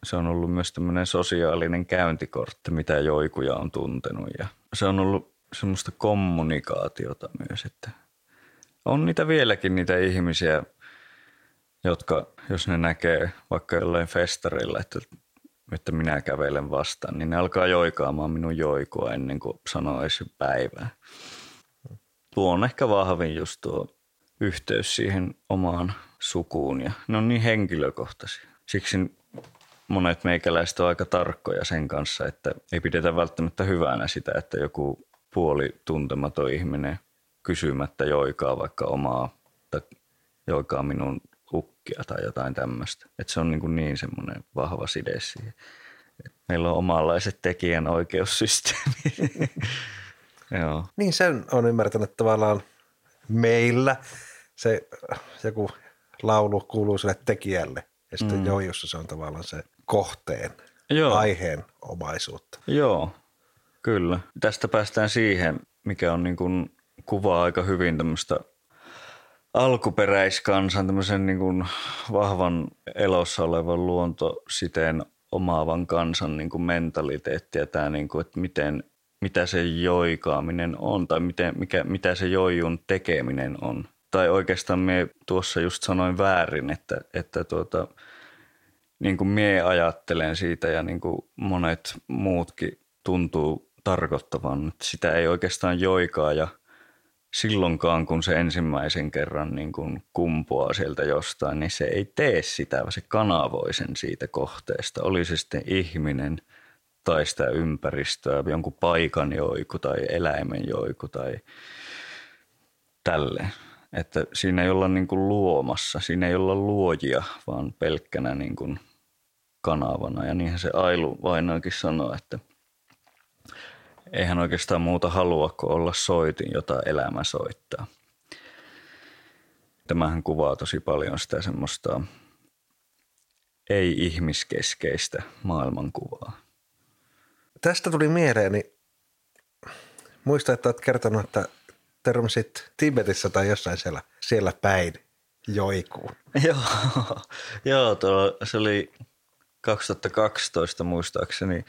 se on ollut myös tämmöinen sosiaalinen käyntikortti, mitä joikuja on tuntenut. Ja se on ollut semmoista kommunikaatiota myös, että on niitä vieläkin niitä ihmisiä, jotka, jos ne näkee vaikka jollain festarilla, että, että minä kävelen vastaan, niin ne alkaa joikaamaan minun joikua ennen kuin sanoo edes päivää tuo on ehkä vahvin just tuo yhteys siihen omaan sukuun ja ne on niin henkilökohtaisia. Siksi monet meikäläiset on aika tarkkoja sen kanssa, että ei pidetä välttämättä hyvänä sitä, että joku puoli tuntematon ihminen kysymättä joikaa vaikka omaa tai joikaa minun ukkia tai jotain tämmöistä. Että se on niin, kuin niin semmoinen vahva side siihen. Et meillä on omanlaiset tekijänoikeussysteemit. [LAUGHS] Joo. Niin sen on ymmärtänyt tavallaan meillä se joku laulu kuuluu sille tekijälle ja sitten mm. joijussa se on tavallaan se kohteen, Joo. aiheen omaisuutta. Joo, kyllä. Tästä päästään siihen, mikä on niin kuin kuvaa aika hyvin tämmöistä alkuperäiskansan, tämmöisen niin kuin vahvan elossa olevan luontositeen omaavan kansan niin kuin mentaliteetti ja tämä, niin kuin, että miten, mitä se joikaaminen on tai miten, mikä, mitä se joijun tekeminen on. Tai oikeastaan me tuossa just sanoin väärin, että, että tuota, niin kuin mie ajattelen siitä ja niin kuin monet muutkin tuntuu tarkoittavan, että sitä ei oikeastaan joikaa ja – silloinkaan, kun se ensimmäisen kerran niin kuin kumpuaa sieltä jostain, niin se ei tee sitä, vaan se kanavoi sen siitä kohteesta. Oli se sitten ihminen tai sitä ympäristöä, jonkun paikan joiku tai eläimen joiku tai tälle. Että siinä ei olla niin kuin luomassa, siinä ei olla luojia, vaan pelkkänä niin kuin kanavana. Ja niinhän se Ailu Vainoakin sanoi, että – eihän oikeastaan muuta halua kuin olla soitin, jota elämä soittaa. Tämähän kuvaa tosi paljon sitä semmoista ei-ihmiskeskeistä maailmankuvaa. Tästä tuli mieleeni, muista, että olet kertonut, että törmäsit Tibetissä tai jossain siellä, siellä päin joikuun. [LAUGHS] Joo, joo tuo, se oli 2012 muistaakseni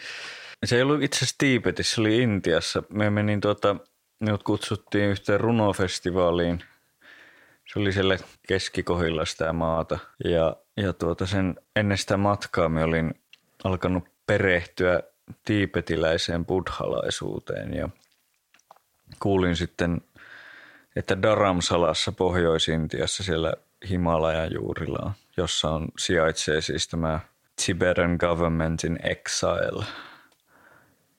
se ei ollut itse asiassa Tiibetissä, se oli Intiassa. Me menin tuota, minut kutsuttiin yhteen runofestivaaliin. Se oli siellä keskikohilla sitä maata. Ja, ja tuota sen, ennen sitä matkaa me olin alkanut perehtyä tiipetiläiseen buddhalaisuuteen ja kuulin sitten, että Dharamsalassa Pohjois-Intiassa siellä Himalajan juurilla, jossa on, sijaitsee siis tämä Tibetan Government in Exile –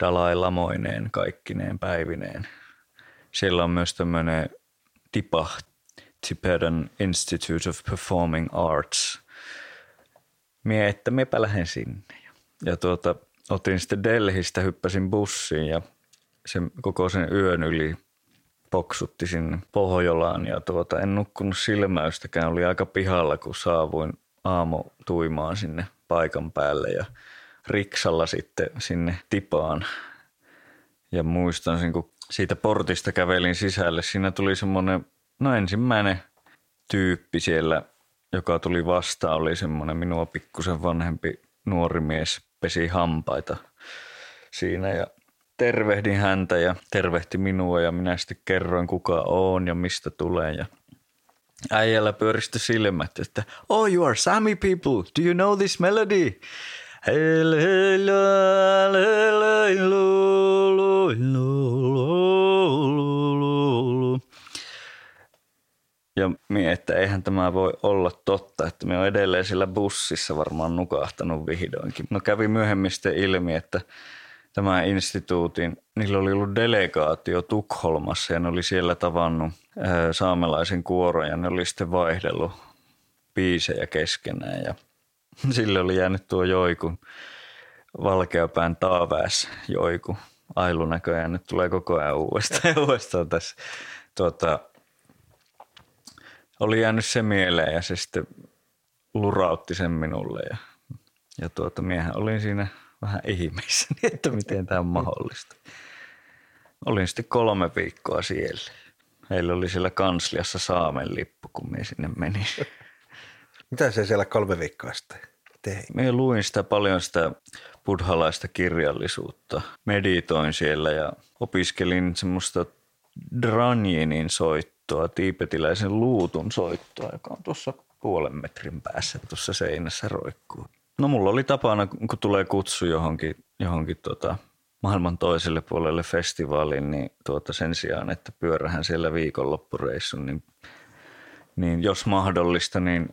Dalai Lamoineen kaikkineen päivineen. Siellä on myös tämmöinen TIPA, Tibetan Institute of Performing Arts. Mie, että mepä lähden sinne. Ja tuota, otin sitten Delhistä, hyppäsin bussiin ja sen, koko sen yön yli poksutti sinne Pohjolaan ja tuota, en nukkunut silmäystäkään. Oli aika pihalla, kun saavuin aamu tuimaan sinne paikan päälle ja – riksalla sitten sinne tipaan. Ja muistan sen, kun siitä portista kävelin sisälle, siinä tuli semmoinen, no ensimmäinen tyyppi siellä, joka tuli vastaan, oli semmoinen minua pikkusen vanhempi nuori mies, pesi hampaita siinä. Ja tervehdin häntä ja tervehti minua ja minä sitten kerroin kuka on ja mistä tulee ja äijällä pyöristi silmät, että oh you are Sami people, do you know this melody? Ja mie, että eihän tämä voi olla totta, että me on edelleen sillä bussissa varmaan nukahtanut vihdoinkin. No kävi myöhemmin sitten ilmi, että tämä instituutin, niillä oli ollut delegaatio Tukholmassa ja ne oli siellä tavannut saamelaisen kuoron ja ne oli sitten vaihdellut biisejä keskenään ja – [LAUGHS] Sille oli jäänyt tuo joiku, valkeapään taaväs joiku. Ailu näköjään nyt tulee koko ajan uudestaan ja uudestaan tässä. Tuota, oli jäänyt se mieleen ja se sitten lurautti sen minulle ja, ja tuota, miehän olin siinä vähän ihmeissä, [LAUGHS] että miten tämä on mahdollista. Olin sitten kolme viikkoa siellä. Heillä oli siellä kansliassa Saamen lippu, kun minä sinne menin. Mitä se siellä kolme viikkoa sitten tei? Me luin sitä paljon sitä buddhalaista kirjallisuutta. Meditoin siellä ja opiskelin semmoista Dranjinin soittoa, tiipetiläisen luutun soittoa, joka on tuossa puolen metrin päässä tuossa seinässä roikkuu. No mulla oli tapana, kun tulee kutsu johonkin, johonkin tota, maailman toiselle puolelle festivaaliin, niin tuota sen sijaan, että pyörähän siellä viikonloppureissun, niin, niin jos mahdollista, niin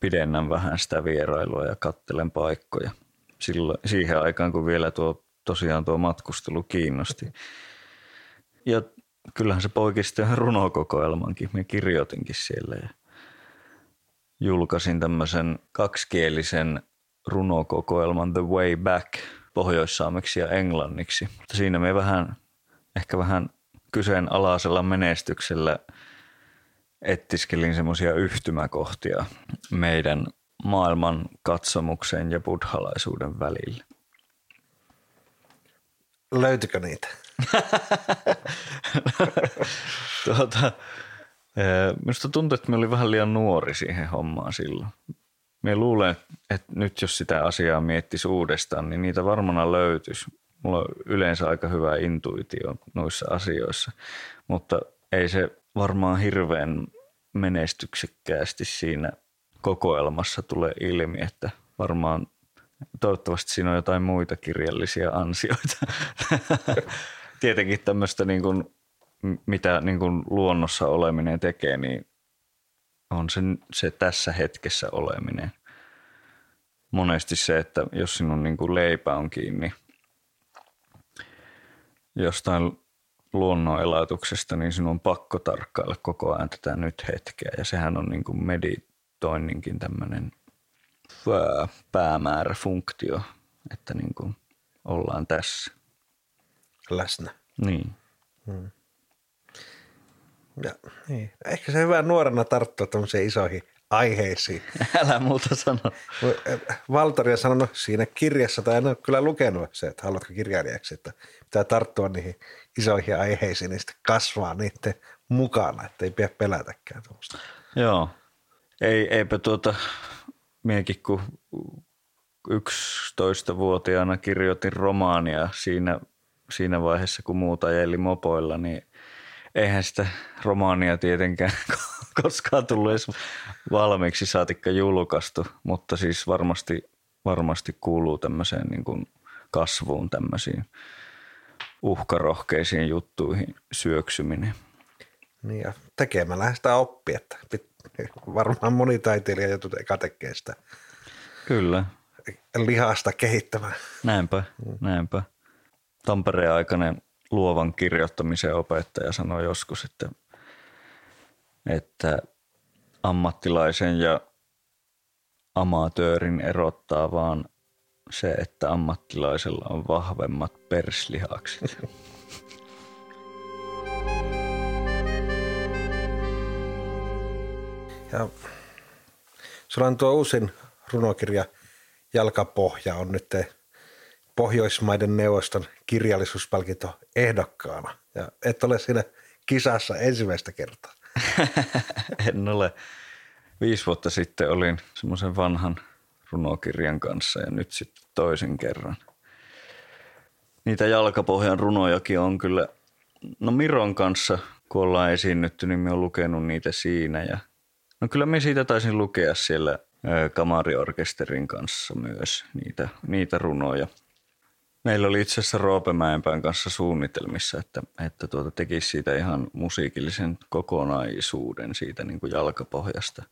pidennän vähän sitä vierailua ja kattelen paikkoja. Silloin, siihen aikaan, kun vielä tuo, tosiaan tuo matkustelu kiinnosti. ja kyllähän se poiki sitten runokokoelmankin. Me kirjoitinkin siellä ja julkaisin tämmöisen kaksikielisen runokokoelman The Way Back pohjoissaameksi ja englanniksi. Mutta siinä me vähän, ehkä vähän kyseenalaisella menestyksellä ettiskelin semmoisia yhtymäkohtia meidän maailman katsomuksen ja buddhalaisuuden välillä. Löytykö niitä? [LAUGHS] tuota, minusta tuntuu, että me oli vähän liian nuori siihen hommaan silloin. Me luulen, että nyt jos sitä asiaa miettisi uudestaan, niin niitä varmana löytyisi. Mulla on yleensä aika hyvä intuitio noissa asioissa, mutta ei se varmaan hirveän menestyksekkäästi siinä kokoelmassa tule ilmi, että varmaan toivottavasti siinä on jotain muita kirjallisia ansioita. [LAUGHS] Tietenkin tämmöistä niin kuin, mitä niin kuin luonnossa oleminen tekee, niin on se, se tässä hetkessä oleminen. Monesti se, että jos sinun niin kuin leipä on kiinni jostain luonnonelatuksesta, niin sinun on pakko tarkkailla koko ajan tätä nyt hetkeä. Ja sehän on niin kuin meditoinninkin tämmöinen päämäärä, funktio, että niin kuin ollaan tässä. Läsnä. Niin. Hmm. Ja, niin. Ehkä se hyvä nuorena tarttua tämmöisiin isoihin aiheisiin. [LAUGHS] Älä muuta sano. Valtori on sanonut siinä kirjassa, tai en ole kyllä lukenut se, että haluatko kirjailijaksi, että pitää tarttua niihin isoihin aiheisiin, niin sitten kasvaa niiden mukana, että ei pidä pelätäkään tuosta. Joo. Ei, eipä tuota, miekin kun 11-vuotiaana kirjoitin romaania siinä, siinä vaiheessa, kun muuta ajeli mopoilla, niin eihän sitä romaania tietenkään [LAUGHS] koskaan tullut edes valmiiksi saatikka julkaistu, mutta siis varmasti, varmasti kuuluu tämmöiseen niin kuin kasvuun tämmöisiin uhkarohkeisiin juttuihin syöksyminen. Niin ja tekemällä sitä oppii, että varmaan moni taiteilija joutuu eka tekee sitä. Kyllä. Lihasta kehittämään. Näinpä, näinpä. Tampereen aikainen luovan kirjoittamisen opettaja sanoi joskus, että, että ammattilaisen ja amatöörin erottaa vaan se, että ammattilaisella on vahvemmat perslihakset. [LAUGHS] Ja sulla on tuo uusin runokirja Jalkapohja on nyt Pohjoismaiden neuvoston kirjallisuuspalkinto ehdokkaana. Ja et ole siinä kisassa ensimmäistä kertaa. [LAUGHS] en ole. Viisi vuotta sitten olin semmoisen vanhan runokirjan kanssa ja nyt sitten toisen kerran. Niitä jalkapohjan runojakin on kyllä, no Miron kanssa kun ollaan esiinnytty, niin me on lukenut niitä siinä ja no kyllä me siitä taisin lukea siellä kamariorkesterin kanssa myös niitä, niitä runoja. Meillä oli itse asiassa Roope Mäenpään kanssa suunnitelmissa, että, että tuota tekisi siitä ihan musiikillisen kokonaisuuden siitä niin kuin jalkapohjasta.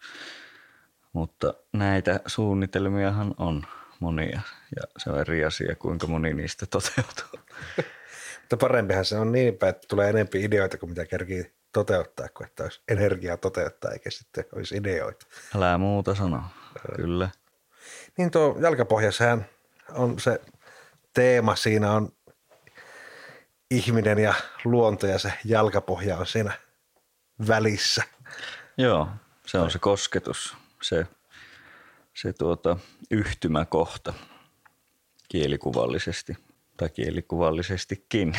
Mutta näitä suunnitelmiahan on monia ja se on eri asia, kuinka moni niistä toteutuu. [LAUGHS] Mutta parempihan se on niin päin, että tulee enempi ideoita kuin mitä kerkii toteuttaa, kuin että olisi energiaa toteuttaa eikä sitten olisi ideoita. Älä muuta sano, kyllä. Niin tuo jalkapohjassahan on se teema siinä on ihminen ja luonto ja se jalkapohja on siinä välissä. Joo, se on se kosketus, se, se tuota, yhtymäkohta kielikuvallisesti tai kielikuvallisestikin.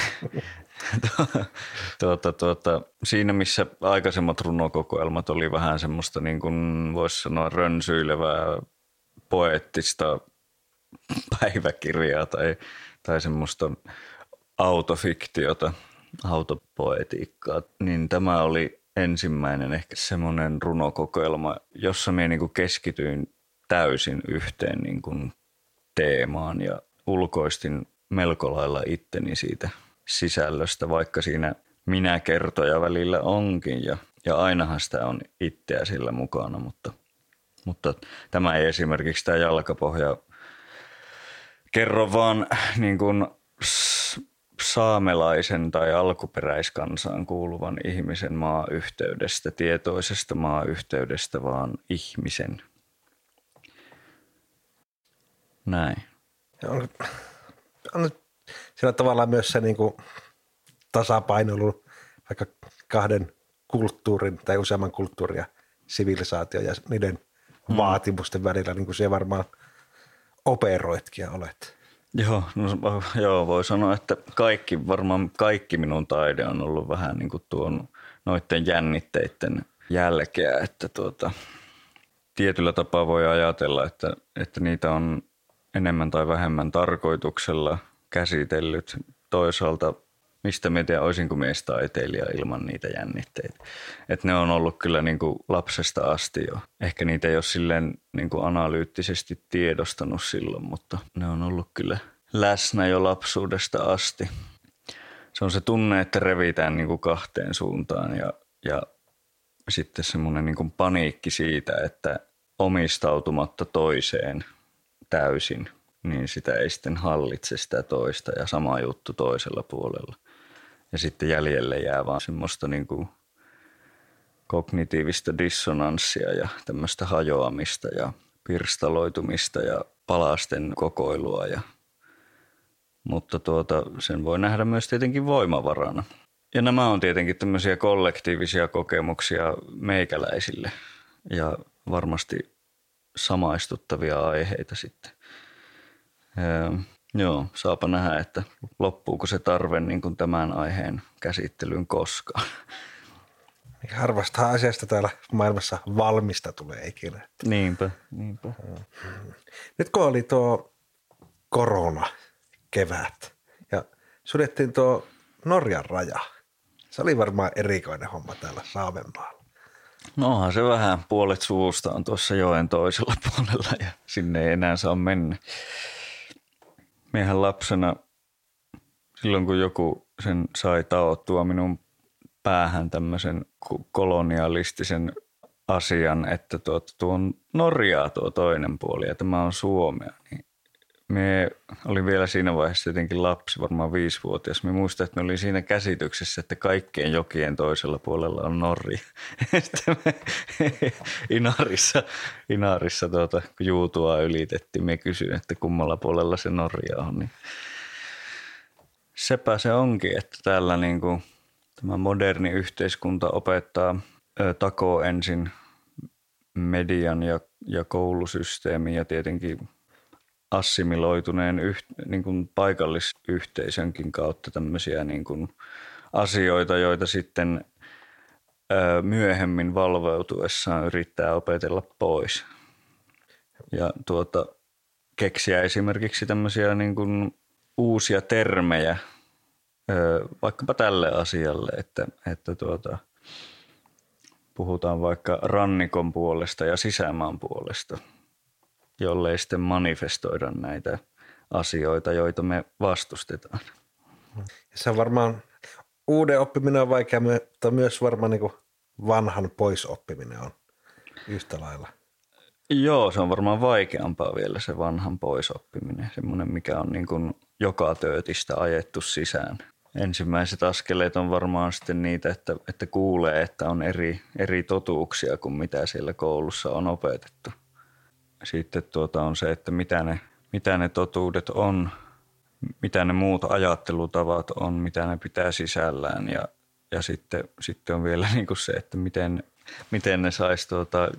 [LAUGHS] tuota, tuota, siinä, missä aikaisemmat runokokoelmat oli vähän semmoista, niin kuin voisi sanoa, rönsyilevää, poettista päiväkirjaa tai, tai semmoista autofiktiota, autopoetiikkaa, niin tämä oli ensimmäinen ehkä semmoinen runokokoelma, jossa minä niin keskityin täysin yhteen niin kuin teemaan ja ulkoistin melko lailla itteni siitä sisällöstä, vaikka siinä minä kertoja välillä onkin. Ja, ja ainahan sitä on itseä sillä mukana, mutta, mutta tämä ei esimerkiksi tämä jalkapohja kerro vaan niin kuin saamelaisen tai alkuperäiskansaan kuuluvan ihmisen maayhteydestä, tietoisesta maayhteydestä, vaan ihmisen. Näin. On, on siellä tavallaan myös se niin kuin tasapaino ollut vaikka kahden kulttuurin tai useamman kulttuurin ja sivilisaation ja niiden hmm. vaatimusten välillä, niin kuin siellä varmaan operoitkin ja olet. Joo, no, joo, voi sanoa, että kaikki, varmaan kaikki minun taide on ollut vähän niin kuin tuon noiden jännitteiden jälkeä, että tuota, tietyllä tapaa voi ajatella, että, että niitä on enemmän tai vähemmän tarkoituksella käsitellyt. Toisaalta mistä mä tiedän, olisinko miestaiteilija ilman niitä jännitteitä. Et ne on ollut kyllä niin kuin lapsesta asti jo. Ehkä niitä ei ole silleen niin kuin analyyttisesti tiedostanut silloin, mutta ne on ollut kyllä läsnä jo lapsuudesta asti. Se on se tunne, että revitään niin kuin kahteen suuntaan ja, ja sitten semmoinen niin kuin paniikki siitä, että omistautumatta toiseen täysin, niin sitä ei sitten hallitse sitä toista ja sama juttu toisella puolella. Ja sitten jäljelle jää vaan semmoista niin kuin kognitiivista dissonanssia ja tämmöistä hajoamista ja pirstaloitumista ja palasten kokoilua. Ja, mutta tuota, sen voi nähdä myös tietenkin voimavarana. Ja nämä on tietenkin tämmöisiä kollektiivisia kokemuksia meikäläisille ja varmasti samaistuttavia aiheita sitten. Joo, saapa nähdä, että loppuuko se tarve niin kuin tämän aiheen käsittelyyn koskaan. Harvasta asiasta täällä maailmassa valmista tulee ikinä. Niinpä, niinpä. Nyt kun oli tuo korona kevät ja suljettiin tuo Norjan raja. Se oli varmaan erikoinen homma täällä Saamenmaalla. No onhan se vähän puolet suusta on tuossa joen toisella puolella ja sinne ei enää saa mennä miehän lapsena, silloin kun joku sen sai taottua minun päähän tämmöisen kolonialistisen asian, että tuo, tuo on Norjaa tuo toinen puoli ja tämä on Suomea, niin me oli vielä siinä vaiheessa jotenkin lapsi, varmaan viisivuotias. Me muistan, että me oli siinä käsityksessä, että kaikkien jokien toisella puolella on Norja. [LAUGHS] Sitten me Inarissa, Inarissa tuota, kun juutua ylitettiin, me kysyin, että kummalla puolella se Norja on. Niin sepä se onkin, että täällä niin kuin, tämä moderni yhteiskunta opettaa ö, takoo ensin median ja, ja koulusysteemin ja tietenkin assimiloituneen yht, niin kuin paikallisyhteisönkin kautta tämmöisiä niin kuin asioita, joita sitten ö, myöhemmin valveutuessaan yrittää opetella pois. Ja tuota, keksiä esimerkiksi tämmöisiä niin kuin uusia termejä ö, vaikkapa tälle asialle, että, että tuota, puhutaan vaikka rannikon puolesta ja sisämaan puolesta – jollei sitten manifestoida näitä asioita, joita me vastustetaan. Ja se on varmaan, uuden oppiminen on vaikea, mutta myös varmaan niin vanhan poisoppiminen on yhtä lailla. Joo, se on varmaan vaikeampaa vielä se vanhan poisoppiminen, semmoinen mikä on niin kuin joka töötistä ajettu sisään. Ensimmäiset askeleet on varmaan sitten niitä, että, että kuulee, että on eri, eri totuuksia kuin mitä siellä koulussa on opetettu – sitten tuota on se, että mitä ne, mitä ne totuudet on, mitä ne muut ajattelutavat on, mitä ne pitää sisällään ja, ja sitten, sitten on vielä [LAUGHS] niin kuin se, että miten, miten ne saisi tuota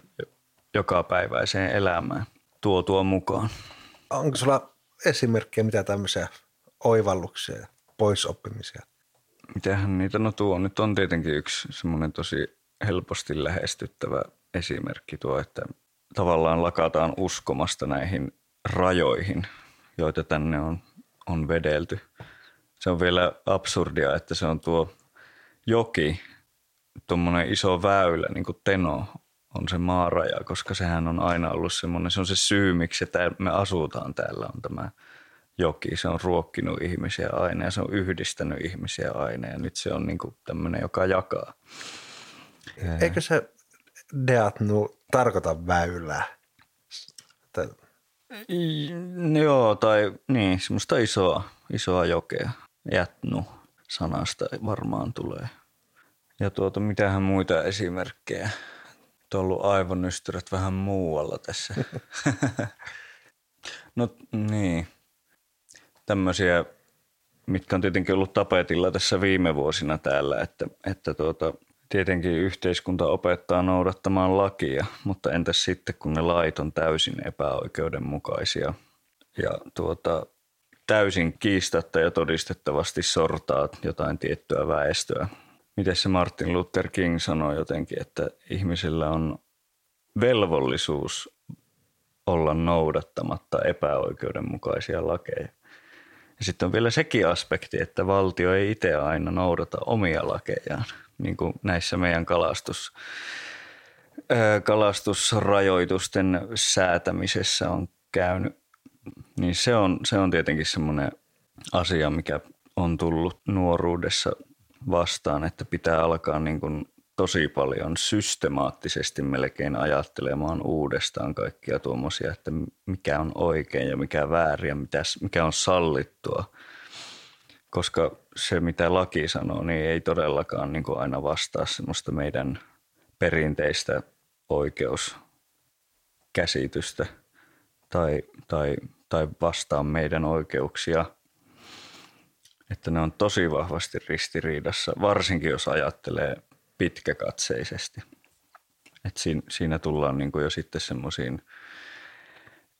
jokapäiväiseen elämään tuotua mukaan. Onko sulla esimerkkejä mitä tämmöisiä oivalluksia poisoppimisia? Mitähän niitä, no tuo nyt on tietenkin yksi semmoinen tosi helposti lähestyttävä esimerkki tuo, että tavallaan lakataan uskomasta näihin rajoihin, joita tänne on, on vedelty. Se on vielä absurdia, että se on tuo joki, tuommoinen iso väylä, niin kuin Teno on se maaraja, koska sehän on aina ollut semmoinen, se on se syy, miksi me asutaan täällä, on tämä joki. Se on ruokkinut ihmisiä aina ja se on yhdistänyt ihmisiä aina ja nyt se on niin kuin tämmöinen, joka jakaa. Eikö se Deatnu tarkoita väylää? I, joo, tai niin, semmoista isoa, isoa jokea. jätnu sanasta varmaan tulee. Ja tuota, mitähän muita esimerkkejä? Tuo on ollut aivonystyrät vähän muualla tässä. [LAUGHS] no niin, tämmöisiä, mitkä on tietenkin ollut tapetilla tässä viime vuosina täällä, että, että tuota, tietenkin yhteiskunta opettaa noudattamaan lakia, mutta entäs sitten kun ne lait on täysin epäoikeudenmukaisia ja tuota, täysin kiistatta ja todistettavasti sortaa jotain tiettyä väestöä. Miten se Martin Luther King sanoi jotenkin, että ihmisillä on velvollisuus olla noudattamatta epäoikeudenmukaisia lakeja. Ja sitten on vielä sekin aspekti, että valtio ei itse aina noudata omia lakejaan, niin kuin näissä meidän kalastus, kalastusrajoitusten säätämisessä on käynyt. Niin se on, se on tietenkin semmoinen asia, mikä on tullut nuoruudessa vastaan, että pitää alkaa niin kuin tosi paljon systemaattisesti melkein ajattelemaan uudestaan kaikkia tuommoisia, että mikä on oikein ja mikä väärin ja mikä on sallittua. Koska se, mitä laki sanoo, niin ei todellakaan niin kuin aina vastaa semmoista meidän perinteistä oikeuskäsitystä tai, tai, tai vastaa meidän oikeuksia – että ne on tosi vahvasti ristiriidassa, varsinkin jos ajattelee pitkäkatseisesti. Et siinä, siinä tullaan niin kuin jo sitten semmoisiin,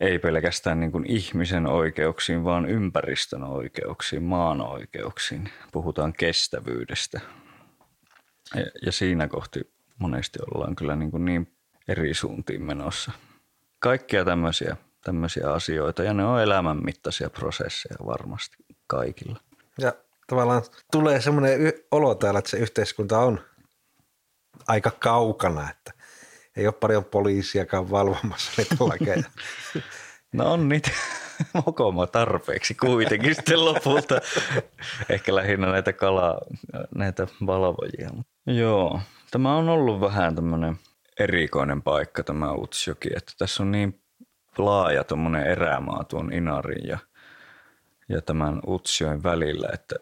ei pelkästään niin kuin ihmisen oikeuksiin, vaan ympäristön oikeuksiin, maan oikeuksiin. Puhutaan kestävyydestä. Ja, ja siinä kohti monesti ollaan kyllä niin, kuin niin eri suuntiin menossa. Kaikkia tämmöisiä, tämmöisiä asioita ja ne on elämänmittaisia prosesseja varmasti kaikilla. Ja tavallaan tulee semmoinen olo täällä, että se yhteiskunta on aika kaukana, että ei ole paljon poliisiakaan valvomassa niitä lakeja. [LAUGHS] No on niitä [LAUGHS] mokoma tarpeeksi kuitenkin [LAUGHS] sitten lopulta. Ehkä lähinnä näitä kalaa, näitä valvojia. Joo, tämä on ollut vähän tämmöinen erikoinen paikka tämä Utsjoki, että tässä on niin laaja tuommoinen erämaa tuon Inarin ja, ja tämän Utsjoen välillä, että,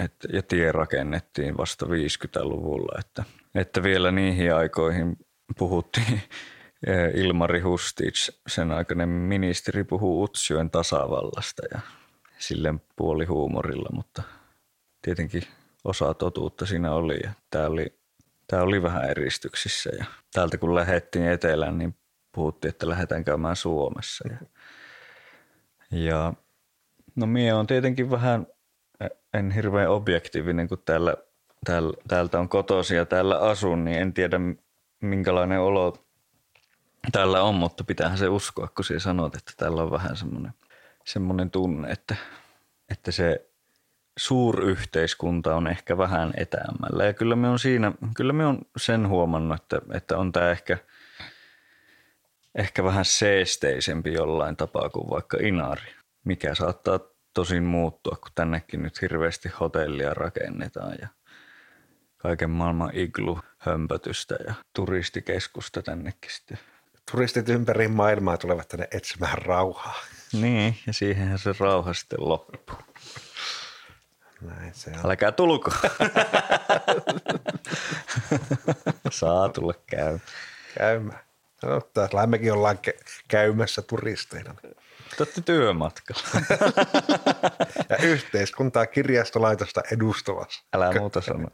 että, ja tie rakennettiin vasta 50-luvulla, että – että vielä niihin aikoihin puhuttiin [LAUGHS] eh, Ilmari Hustic, sen aikainen ministeri, puhuu Utsjoen tasavallasta ja silleen puoli huumorilla, mutta tietenkin osa totuutta siinä oli. Ja tämä oli, tämä oli vähän eristyksissä ja täältä kun lähdettiin etelään, niin puhuttiin, että lähdetään käymään Suomessa. Ja, ja no mie on tietenkin vähän, en hirveän objektiivinen, kun täällä täältä on kotosi ja täällä asun, niin en tiedä minkälainen olo täällä on, mutta pitäähän se uskoa, kun sinä sanot, että täällä on vähän semmoinen, semmoinen tunne, että, että se suuryhteiskunta on ehkä vähän etäämällä. Ja kyllä me on siinä, kyllä me on sen huomannut, että, että on tämä ehkä, ehkä vähän seesteisempi jollain tapaa kuin vaikka Inari, mikä saattaa tosin muuttua, kun tännekin nyt hirveästi hotellia rakennetaan ja kaiken maailman iglu-hömpötystä ja turistikeskusta tännekin sitten. Turistit ympäri maailmaa tulevat tänne etsimään rauhaa. Niin, ja siihenhän se rauha sitten loppuu. Näin se on. Älkää tulko. Saa tulla käy. käymään. No, täällä mekin ollaan käymässä turisteina. Te työmatkalla. ja yhteiskuntaa kirjastolaitosta edustavassa. Älä muuta sanoa.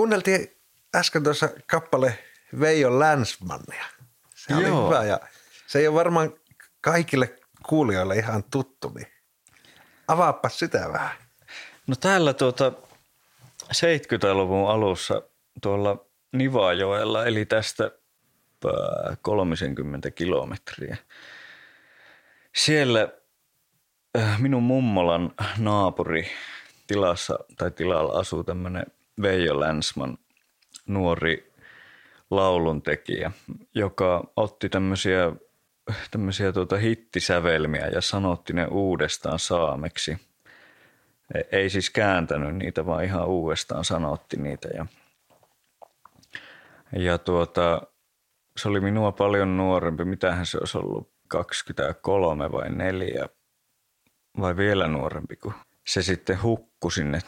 Kuunneltiin äsken tuossa kappale Veijo Länsmannia. Se oli Joo. hyvä ja se ei ole varmaan kaikille kuulijoille ihan tuttu, niin avaappa sitä vähän. No täällä tuota 70-luvun alussa tuolla Nivajoella, eli tästä 30 kilometriä. Siellä Äh, minun mummolan naapuri tilassa tai tilalla asuu tämmöinen Veijo Länsman, nuori lauluntekijä, joka otti tämmöisiä, tämmöisiä tuota hittisävelmiä ja sanotti ne uudestaan saameksi. Ei siis kääntänyt niitä, vaan ihan uudestaan sanotti niitä. Ja, ja tuota, se oli minua paljon nuorempi. Mitähän se olisi ollut, 23 vai 4 vai vielä nuorempi, kun se sitten hukkui sinne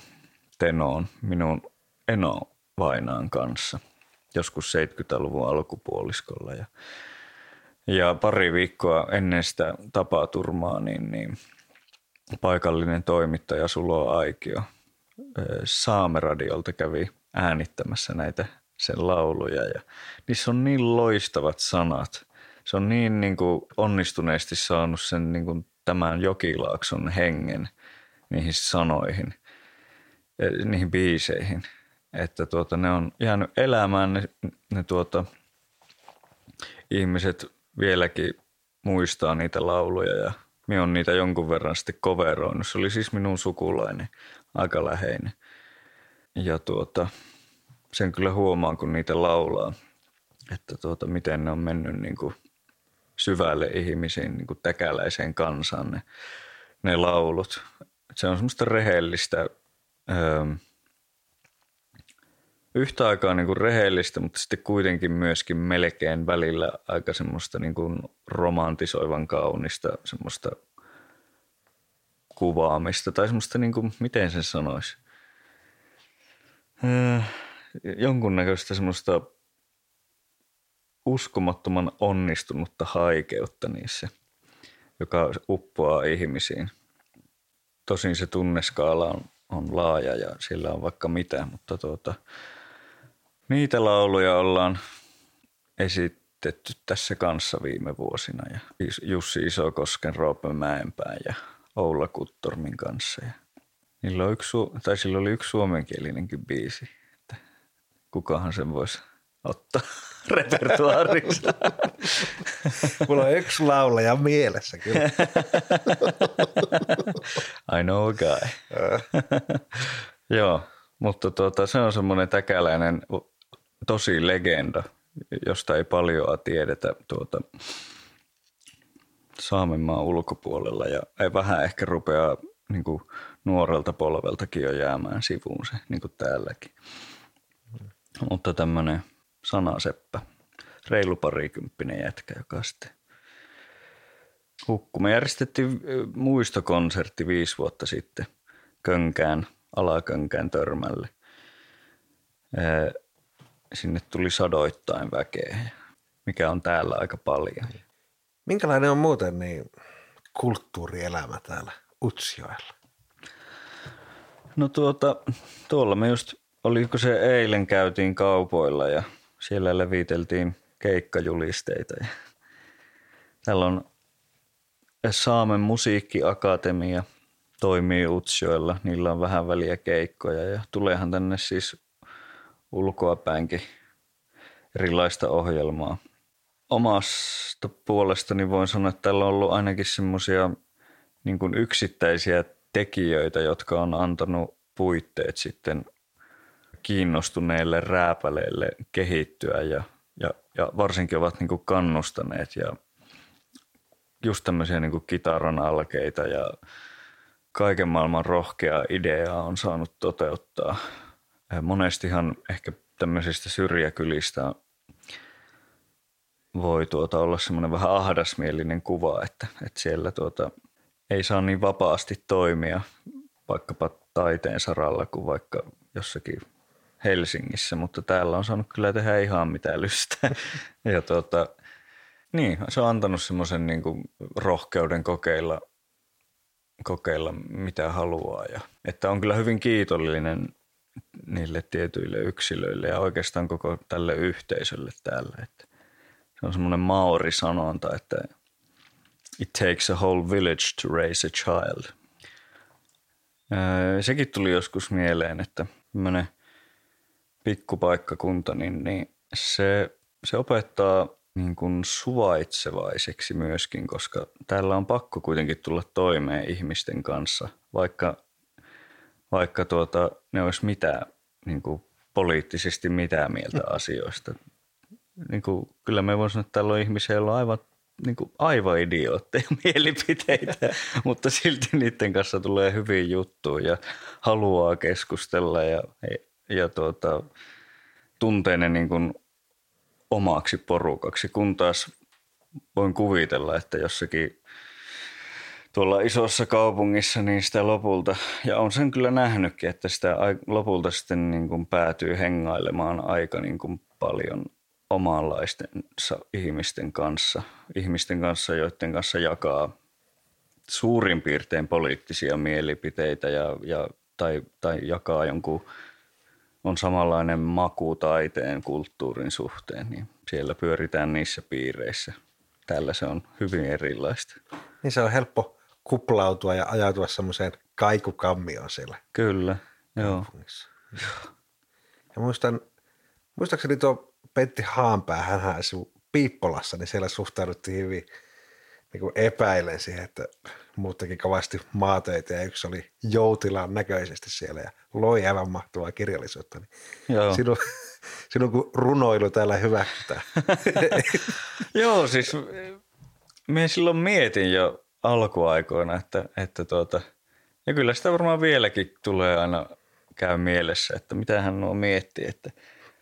Tenoon minun Eno Vainaan kanssa joskus 70-luvun alkupuoliskolla. Ja, ja pari viikkoa ennen sitä tapaturmaa, niin, niin paikallinen toimittaja Sulo Aikio Saameradiolta kävi äänittämässä näitä sen lauluja ja niissä on niin loistavat sanat. Se on niin, niin kuin onnistuneesti saanut sen niin kuin tämän Jokilaakson hengen niihin sanoihin, niihin biiseihin, että tuota, ne on jäänyt elämään ne, ne tuota, ihmiset vieläkin muistaa niitä lauluja ja minä on niitä jonkun verran sitten koveroinut. Se oli siis minun sukulainen, aika läheinen. Ja tuota, sen kyllä huomaan, kun niitä laulaa, että tuota, miten ne on mennyt niin kuin syvälle ihmisiin, niin kuin täkäläiseen kansaan ne, ne laulut. Se on semmoista rehellistä, öö, yhtä aikaa niin kuin rehellistä, mutta sitten kuitenkin myöskin melkein välillä aika semmoista niin kuin romantisoivan kaunista semmoista kuvaamista tai semmoista, niin kuin, miten sen sanoisi, öö, jonkunnäköistä semmoista uskomattoman onnistunutta haikeutta niissä, joka uppoaa ihmisiin. Tosin se tunneskaala on, on laaja ja sillä on vaikka mitä, mutta tuota, niitä lauluja ollaan esitetty tässä kanssa viime vuosina ja Jussi Isokosken, Roope Mäenpää ja Oula Kuttormin kanssa. Ja niillä on yksi, tai sillä oli yksi suomenkielinenkin biisi, että kukahan sen voisi ottaa [LAUGHS] repertuaarissa. [LAUGHS] Mulla on yksi laulaja mielessä kyllä. [LAUGHS] I know a guy. Joo, mutta tuota, se on semmoinen täkäläinen tosi legenda, josta ei paljon tiedetä tuota, Saamenmaan ulkopuolella ja ei vähän ehkä rupeaa niin kuin nuorelta polveltakin jo jäämään sivuun se, niin kuin täälläkin. Mutta tämmöinen sanaseppä, reilu parikymppinen jätkä, joka sitten hukkui. Me järjestettiin muistokonsertti viisi vuotta sitten Könkään, Alakönkään törmälle. Sinne tuli sadoittain väkeä, mikä on täällä aika paljon. Minkälainen on muuten niin kulttuurielämä täällä Utsjoella? No tuota, tuolla me just, oliko se eilen käytiin kaupoilla ja siellä leviteltiin keikkajulisteita. Ja täällä on Saamen musiikkiakatemia toimii Utsjoella. Niillä on vähän väliä keikkoja ja tuleehan tänne siis ulkoapäinkin erilaista ohjelmaa – omasta puolestani voin sanoa, että täällä on ollut ainakin semmoisia niin yksittäisiä tekijöitä, jotka on antanut puitteet sitten kiinnostuneille rääpäleille kehittyä ja, ja, ja varsinkin ovat niin kuin kannustaneet ja just tämmöisiä niin kuin kitaran alkeita ja kaiken maailman rohkea ideaa on saanut toteuttaa. Monestihan ehkä tämmöisistä syrjäkylistä voi tuota olla semmoinen vähän ahdasmielinen kuva, että, että siellä tuota ei saa niin vapaasti toimia vaikkapa taiteen saralla kuin vaikka jossakin Helsingissä, mutta täällä on saanut kyllä tehdä ihan mitä lystää. [LAUGHS] Ja tuota, niin, se on antanut semmoisen niin rohkeuden kokeilla, kokeilla mitä haluaa. Ja, että on kyllä hyvin kiitollinen niille tietyille yksilöille ja oikeastaan koko tälle yhteisölle täällä. Että se on semmoinen maori-sanonta, että it takes a whole village to raise a child. Sekin tuli joskus mieleen, että tämmöinen pikkupaikkakunta, niin, niin se, se opettaa niin kuin suvaitsevaiseksi myöskin, koska täällä on pakko kuitenkin tulla toimeen ihmisten kanssa, vaikka, vaikka tuota, ne olisi mitään niin kuin poliittisesti mitään mieltä asioista. Niin kuin, kyllä me voisimme sanoa, että täällä on ihmisiä, joilla on aivan, niin kuin, aivan idiootteja [LAUGHS] mielipiteitä, [LAUGHS] mutta silti niiden kanssa tulee hyvin juttu ja haluaa keskustella ja, ja tuota, tuntee ne niin kuin omaksi porukaksi, kun taas voin kuvitella, että jossakin tuolla isossa kaupungissa niin sitä lopulta, ja on sen kyllä nähnytkin, että sitä lopulta sitten niin kuin päätyy hengailemaan aika niin kuin paljon omanlaistensa ihmisten kanssa, ihmisten kanssa, joiden kanssa jakaa suurin piirtein poliittisia mielipiteitä ja, ja, tai, tai jakaa jonkun, on samanlainen maku taiteen, kulttuurin suhteen, niin siellä pyöritään niissä piireissä. Tällä se on hyvin erilaista. Niin se on helppo kuplautua ja ajautua semmoiseen kaikukammioon siellä. Kyllä, joo. Ja muistan, muistaakseni tuo Pentti Haanpää, hän asui Piippolassa, niin siellä suhtauduttiin hyvin niin kuin epäilen siihen, että muut teki kovasti maatöitä ja yksi oli joutilaan näköisesti siellä ja loi aivan mahtavaa kirjallisuutta. Niin Joo. Sinun, sinun kun runoilu täällä hyväksytään. [LAUGHS] Joo, siis minä silloin mietin jo alkuaikoina, että, että tuota, ja kyllä sitä varmaan vieläkin tulee aina käy mielessä, että mitä hän nuo miettii, että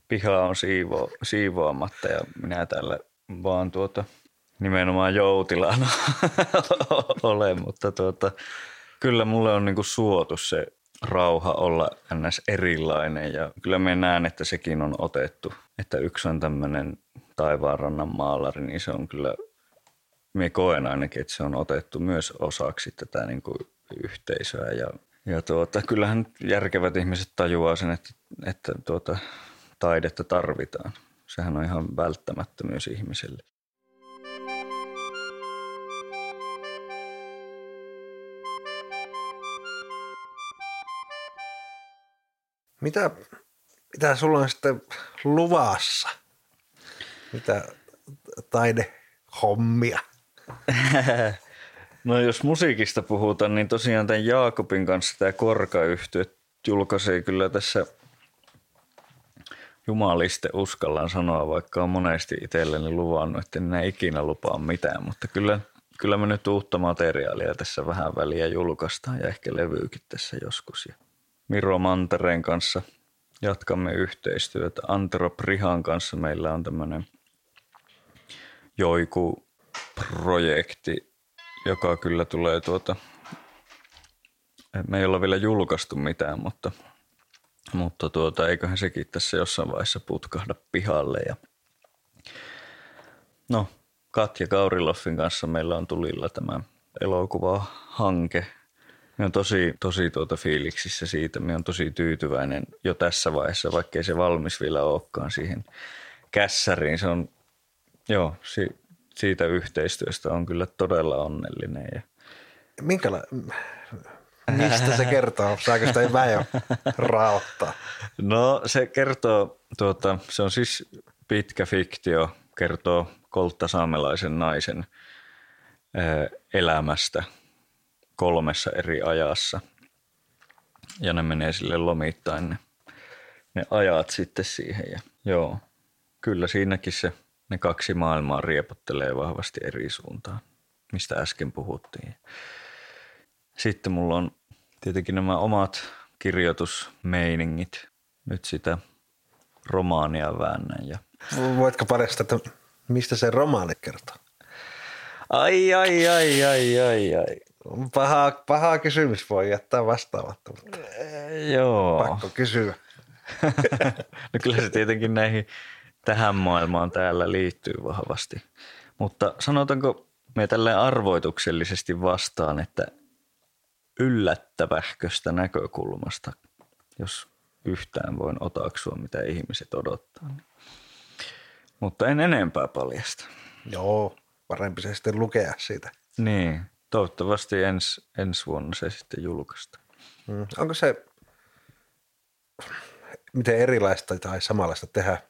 piha on siivo, siivoamatta ja minä täällä vaan tuota – nimenomaan joutilaana [LAUGHS] ole, mutta tuota, kyllä mulle on niinku suotu se rauha olla ns. erilainen ja kyllä me näen, että sekin on otettu, että yksi on tämmöinen taivaanrannan maalari, niin se on kyllä, me koen ainakin, että se on otettu myös osaksi tätä niinku yhteisöä ja, ja tuota, kyllähän järkevät ihmiset tajuaa sen, että, että tuota, taidetta tarvitaan. Sehän on ihan välttämättömyys ihmiselle. Mitä, mitä sulla on sitten luvassa? Mitä taidehommia? [LAUGHS] No jos musiikista puhutaan, niin tosiaan tämän Jaakobin kanssa tämä korkayhtyö julkaisee kyllä tässä jumaliste uskallaan sanoa, vaikka on monesti itselleni luvannut, että en ikinä lupaa mitään, mutta kyllä, kyllä me nyt uutta materiaalia tässä vähän väliä julkaistaan ja ehkä levyykin tässä joskus. Ja Miro Mantereen kanssa jatkamme yhteistyötä. Antero Prihan kanssa meillä on tämmöinen Joiku-projekti, joka kyllä tulee tuota, me ei olla vielä julkaistu mitään, mutta, mutta tuota, eiköhän sekin tässä jossain vaiheessa putkahda pihalle. Ja no, Katja Kauriloffin kanssa meillä on tulilla tämä elokuva-hanke – Mä on tosi, tosi tuota fiiliksissä siitä. Mä on tosi tyytyväinen jo tässä vaiheessa, vaikkei se valmis vielä olekaan siihen kässäriin. Se on, joo, si, siitä yhteistyöstä on kyllä todella onnellinen. Ja... Minkäla... Mistä se kertoo? Saako sitä ei väjö raottaa? No se kertoo, tuota, se on siis pitkä fiktio, kertoo kolttasaamelaisen naisen elämästä – kolmessa eri ajassa. Ja ne menee sille lomittain ne, ne ajat sitten siihen. Ja joo, kyllä siinäkin se, ne kaksi maailmaa riepottelee vahvasti eri suuntaan, mistä äsken puhuttiin. Sitten mulla on tietenkin nämä omat kirjoitusmeiningit. Nyt sitä romaania väännän. Ja... Voitko paljastaa, että mistä se romaani kertoo? Ai, ai, ai, ai, ai, ai. Paha, paha kysymys voi jättää vastaamatta, mutta Joo. pakko kysyä. [LAUGHS] no kyllä se tietenkin näihin tähän maailmaan täällä liittyy vahvasti. Mutta sanotaanko me tälle arvoituksellisesti vastaan, että yllättävähköstä näkökulmasta, jos yhtään voin otaksua, mitä ihmiset odottaa. Niin. Mutta en enempää paljasta. Joo, parempi se sitten lukea siitä. Niin, Toivottavasti ens, ensi vuonna se sitten julkaista. Mm. Onko se miten erilaista tai samanlaista tehdä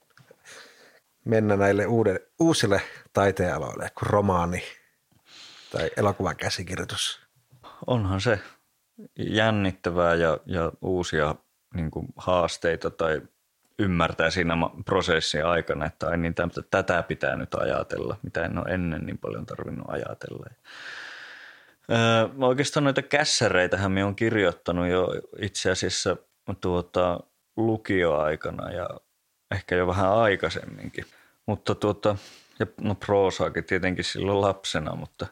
mennä näille uude, uusille taiteenaloille kuin romaani tai elokuvan käsikirjoitus? Onhan se jännittävää ja, ja uusia niin kuin haasteita tai ymmärtää siinä prosessin aikana, että ai niin, tätä pitää nyt ajatella, mitä en ole ennen niin paljon tarvinnut ajatella. Öö, oikeastaan noita kässäreitähän me on kirjoittanut jo itse asiassa tuota, lukioaikana ja ehkä jo vähän aikaisemminkin. mutta tuota, ja no proosaakin tietenkin silloin lapsena, mutta,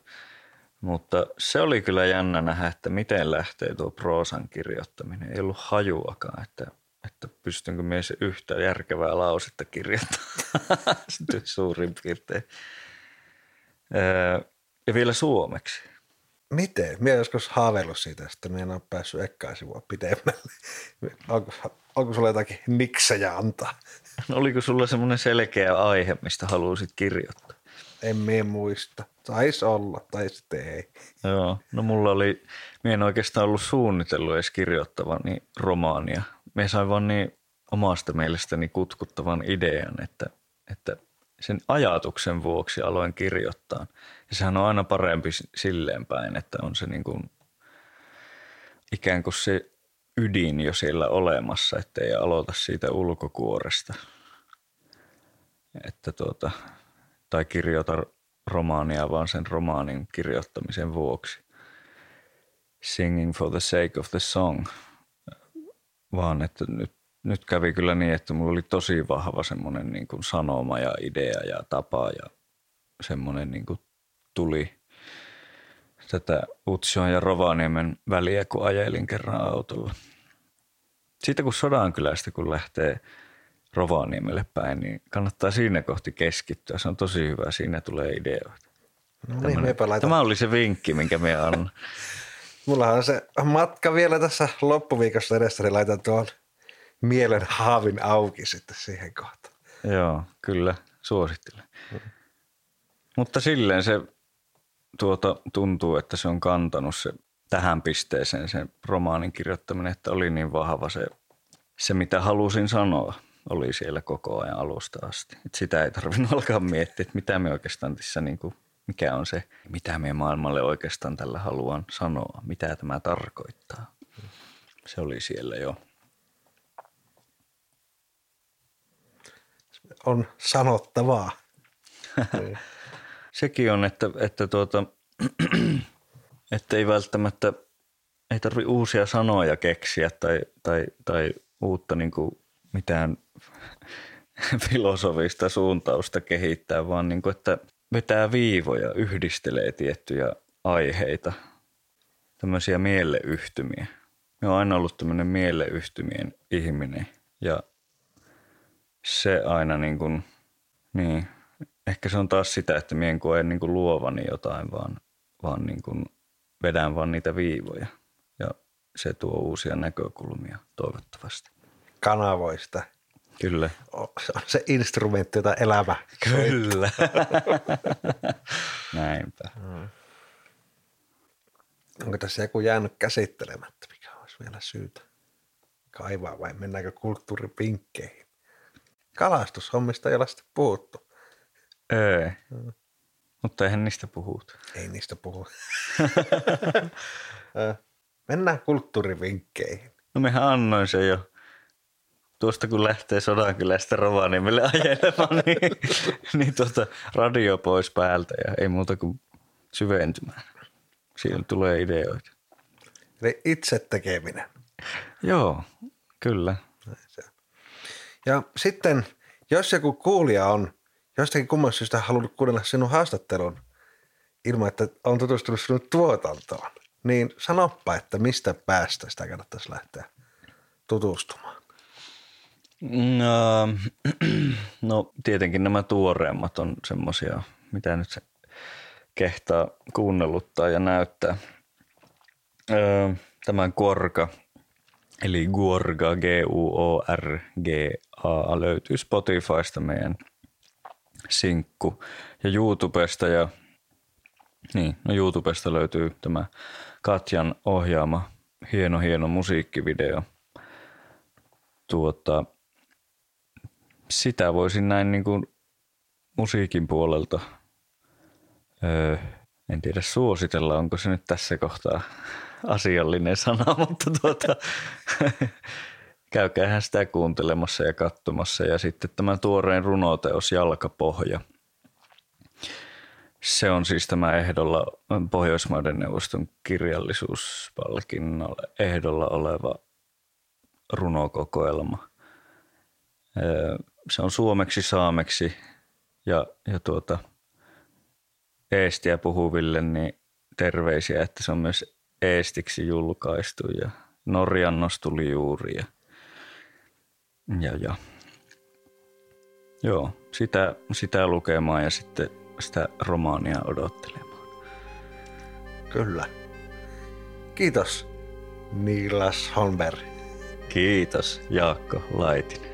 mutta se oli kyllä jännä nähdä, että miten lähtee tuo proosan kirjoittaminen. Ei ollut hajuakaan, että, että pystynkö mies yhtä järkevää lausetta kirjoittamaan [LAUGHS] suurin piirtein. Ja vielä suomeksi. Miten? Minä joskus haaveillut siitä, että minä en ole päässyt ekkaan sivua pidemmälle. Onko, onko sulla jotakin niksejä antaa? Oliko sulla semmoinen selkeä aihe, mistä haluaisit kirjoittaa? En minä muista. Taisi olla, tai sitten ei. Joo, no mulla oli, minä en oikeastaan ollut suunnitellut edes kirjoittavani romaania. Me sain vaan niin omasta mielestäni kutkuttavan idean, että, että sen ajatuksen vuoksi aloin kirjoittaa. Ja sehän on aina parempi silleen päin, että on se niin kuin ikään kuin se ydin jo siellä olemassa, ettei aloita siitä ulkokuoresta. Että tuota, tai kirjoita romaania vaan sen romaanin kirjoittamisen vuoksi. Singing for the sake of the song. Vaan että nyt nyt kävi kyllä niin, että mulla oli tosi vahva semmoinen niin sanoma ja idea ja tapa ja semmoinen niin kuin tuli tätä Utsion ja Rovaniemen väliä, kun ajelin kerran autolla. Sitten kun Sodankylästä, kun lähtee Rovaniemelle päin, niin kannattaa siinä kohti keskittyä. Se on tosi hyvä, siinä tulee ideoita. No niin, Tämä oli se vinkki, minkä me annan. [LAUGHS] Mulla on se matka vielä tässä loppuviikossa edessä, niin laitan tuon mielen haavin auki sitten siihen kohtaan. Joo, kyllä, suosittelen. Mm. Mutta silleen se tuota, tuntuu, että se on kantanut se tähän pisteeseen sen romaanin kirjoittaminen, että oli niin vahva se, se mitä halusin sanoa, oli siellä koko ajan alusta asti. Et sitä ei tarvinnut [LAUGHS] alkaa miettiä, että mitä me oikeastaan tässä, niin kuin, mikä on se, mitä me maailmalle oikeastaan tällä haluan sanoa, mitä tämä tarkoittaa. Se oli siellä jo. on sanottavaa. [LAUGHS] Sekin on, että, että, tuota, [CLEARS THROAT] ei välttämättä ei tarvi uusia sanoja keksiä tai, tai, tai uutta niin kuin mitään [LAUGHS] filosofista suuntausta kehittää, vaan niin kuin, että vetää viivoja, yhdistelee tiettyjä aiheita, tämmöisiä mieleyhtymiä. Me on aina ollut tämmöinen mieleyhtymien ihminen ja se aina niin kuin, niin, ehkä se on taas sitä, että mien en koe niin kuin luovani jotain, vaan, vaan niin kuin vedän vaan niitä viivoja ja se tuo uusia näkökulmia toivottavasti. Kanavoista. Kyllä. Se on se instrumentti, jota elämä Kyllä. [LAUGHS] Näinpä. Hmm. Onko tässä joku jäänyt käsittelemättä, mikä olisi vielä syytä kaivaa vai mennäänkö kulttuuripinkkeihin? kalastushommista ei ole sitten puhuttu. Ei, mm. mutta eihän niistä puhut. Ei niistä puhu. [LAUGHS] Mennään kulttuurivinkkeihin. No mehän annoin se jo. Tuosta kun lähtee Sodankylästä Rovaniemelle ajelemaan, niin, [LAUGHS] niin tuota, radio pois päältä ja ei muuta kuin syventymään. Siinä tulee ideoita. Eli itse tekeminen. Joo, kyllä. Ja sitten, jos joku kuulija on jostakin kummasta syystä halunnut kuunnella sinun haastattelun ilman, että on tutustunut sinun tuotantoon, niin sanoppa, että mistä päästä sitä kannattaisi lähteä tutustumaan. No, [CLEARS THROAT] no tietenkin nämä tuoreemmat on semmoisia, mitä nyt se kehtaa kuunnelluttaa ja näyttää. Tämän Korka Eli Guorga, G-U-O-R-G-A, löytyy Spotifysta meidän sinkku ja YouTubesta ja niin, no YouTubesta löytyy tämä Katjan ohjaama hieno hieno musiikkivideo. Tuota, sitä voisin näin niin kuin musiikin puolelta, öö, en tiedä suositella, onko se nyt tässä kohtaa asiallinen sana, [LAUGHS] mutta tuota, käykäähän sitä kuuntelemassa ja katsomassa. Ja sitten tämä tuoreen runoteos Jalkapohja. Se on siis tämä ehdolla Pohjoismaiden neuvoston kirjallisuuspalkinnolla ehdolla oleva runokokoelma. Se on suomeksi, saameksi Ja, ja tuota, eestiä puhuville niin terveisiä, että se on myös eestiksi julkaistu ja Norjannos tuli juuri ja, ja, ja. Joo, sitä, sitä lukemaan ja sitten sitä romaania odottelemaan. Kyllä. Kiitos Niilas Holmberg. Kiitos Jaakko Laitinen.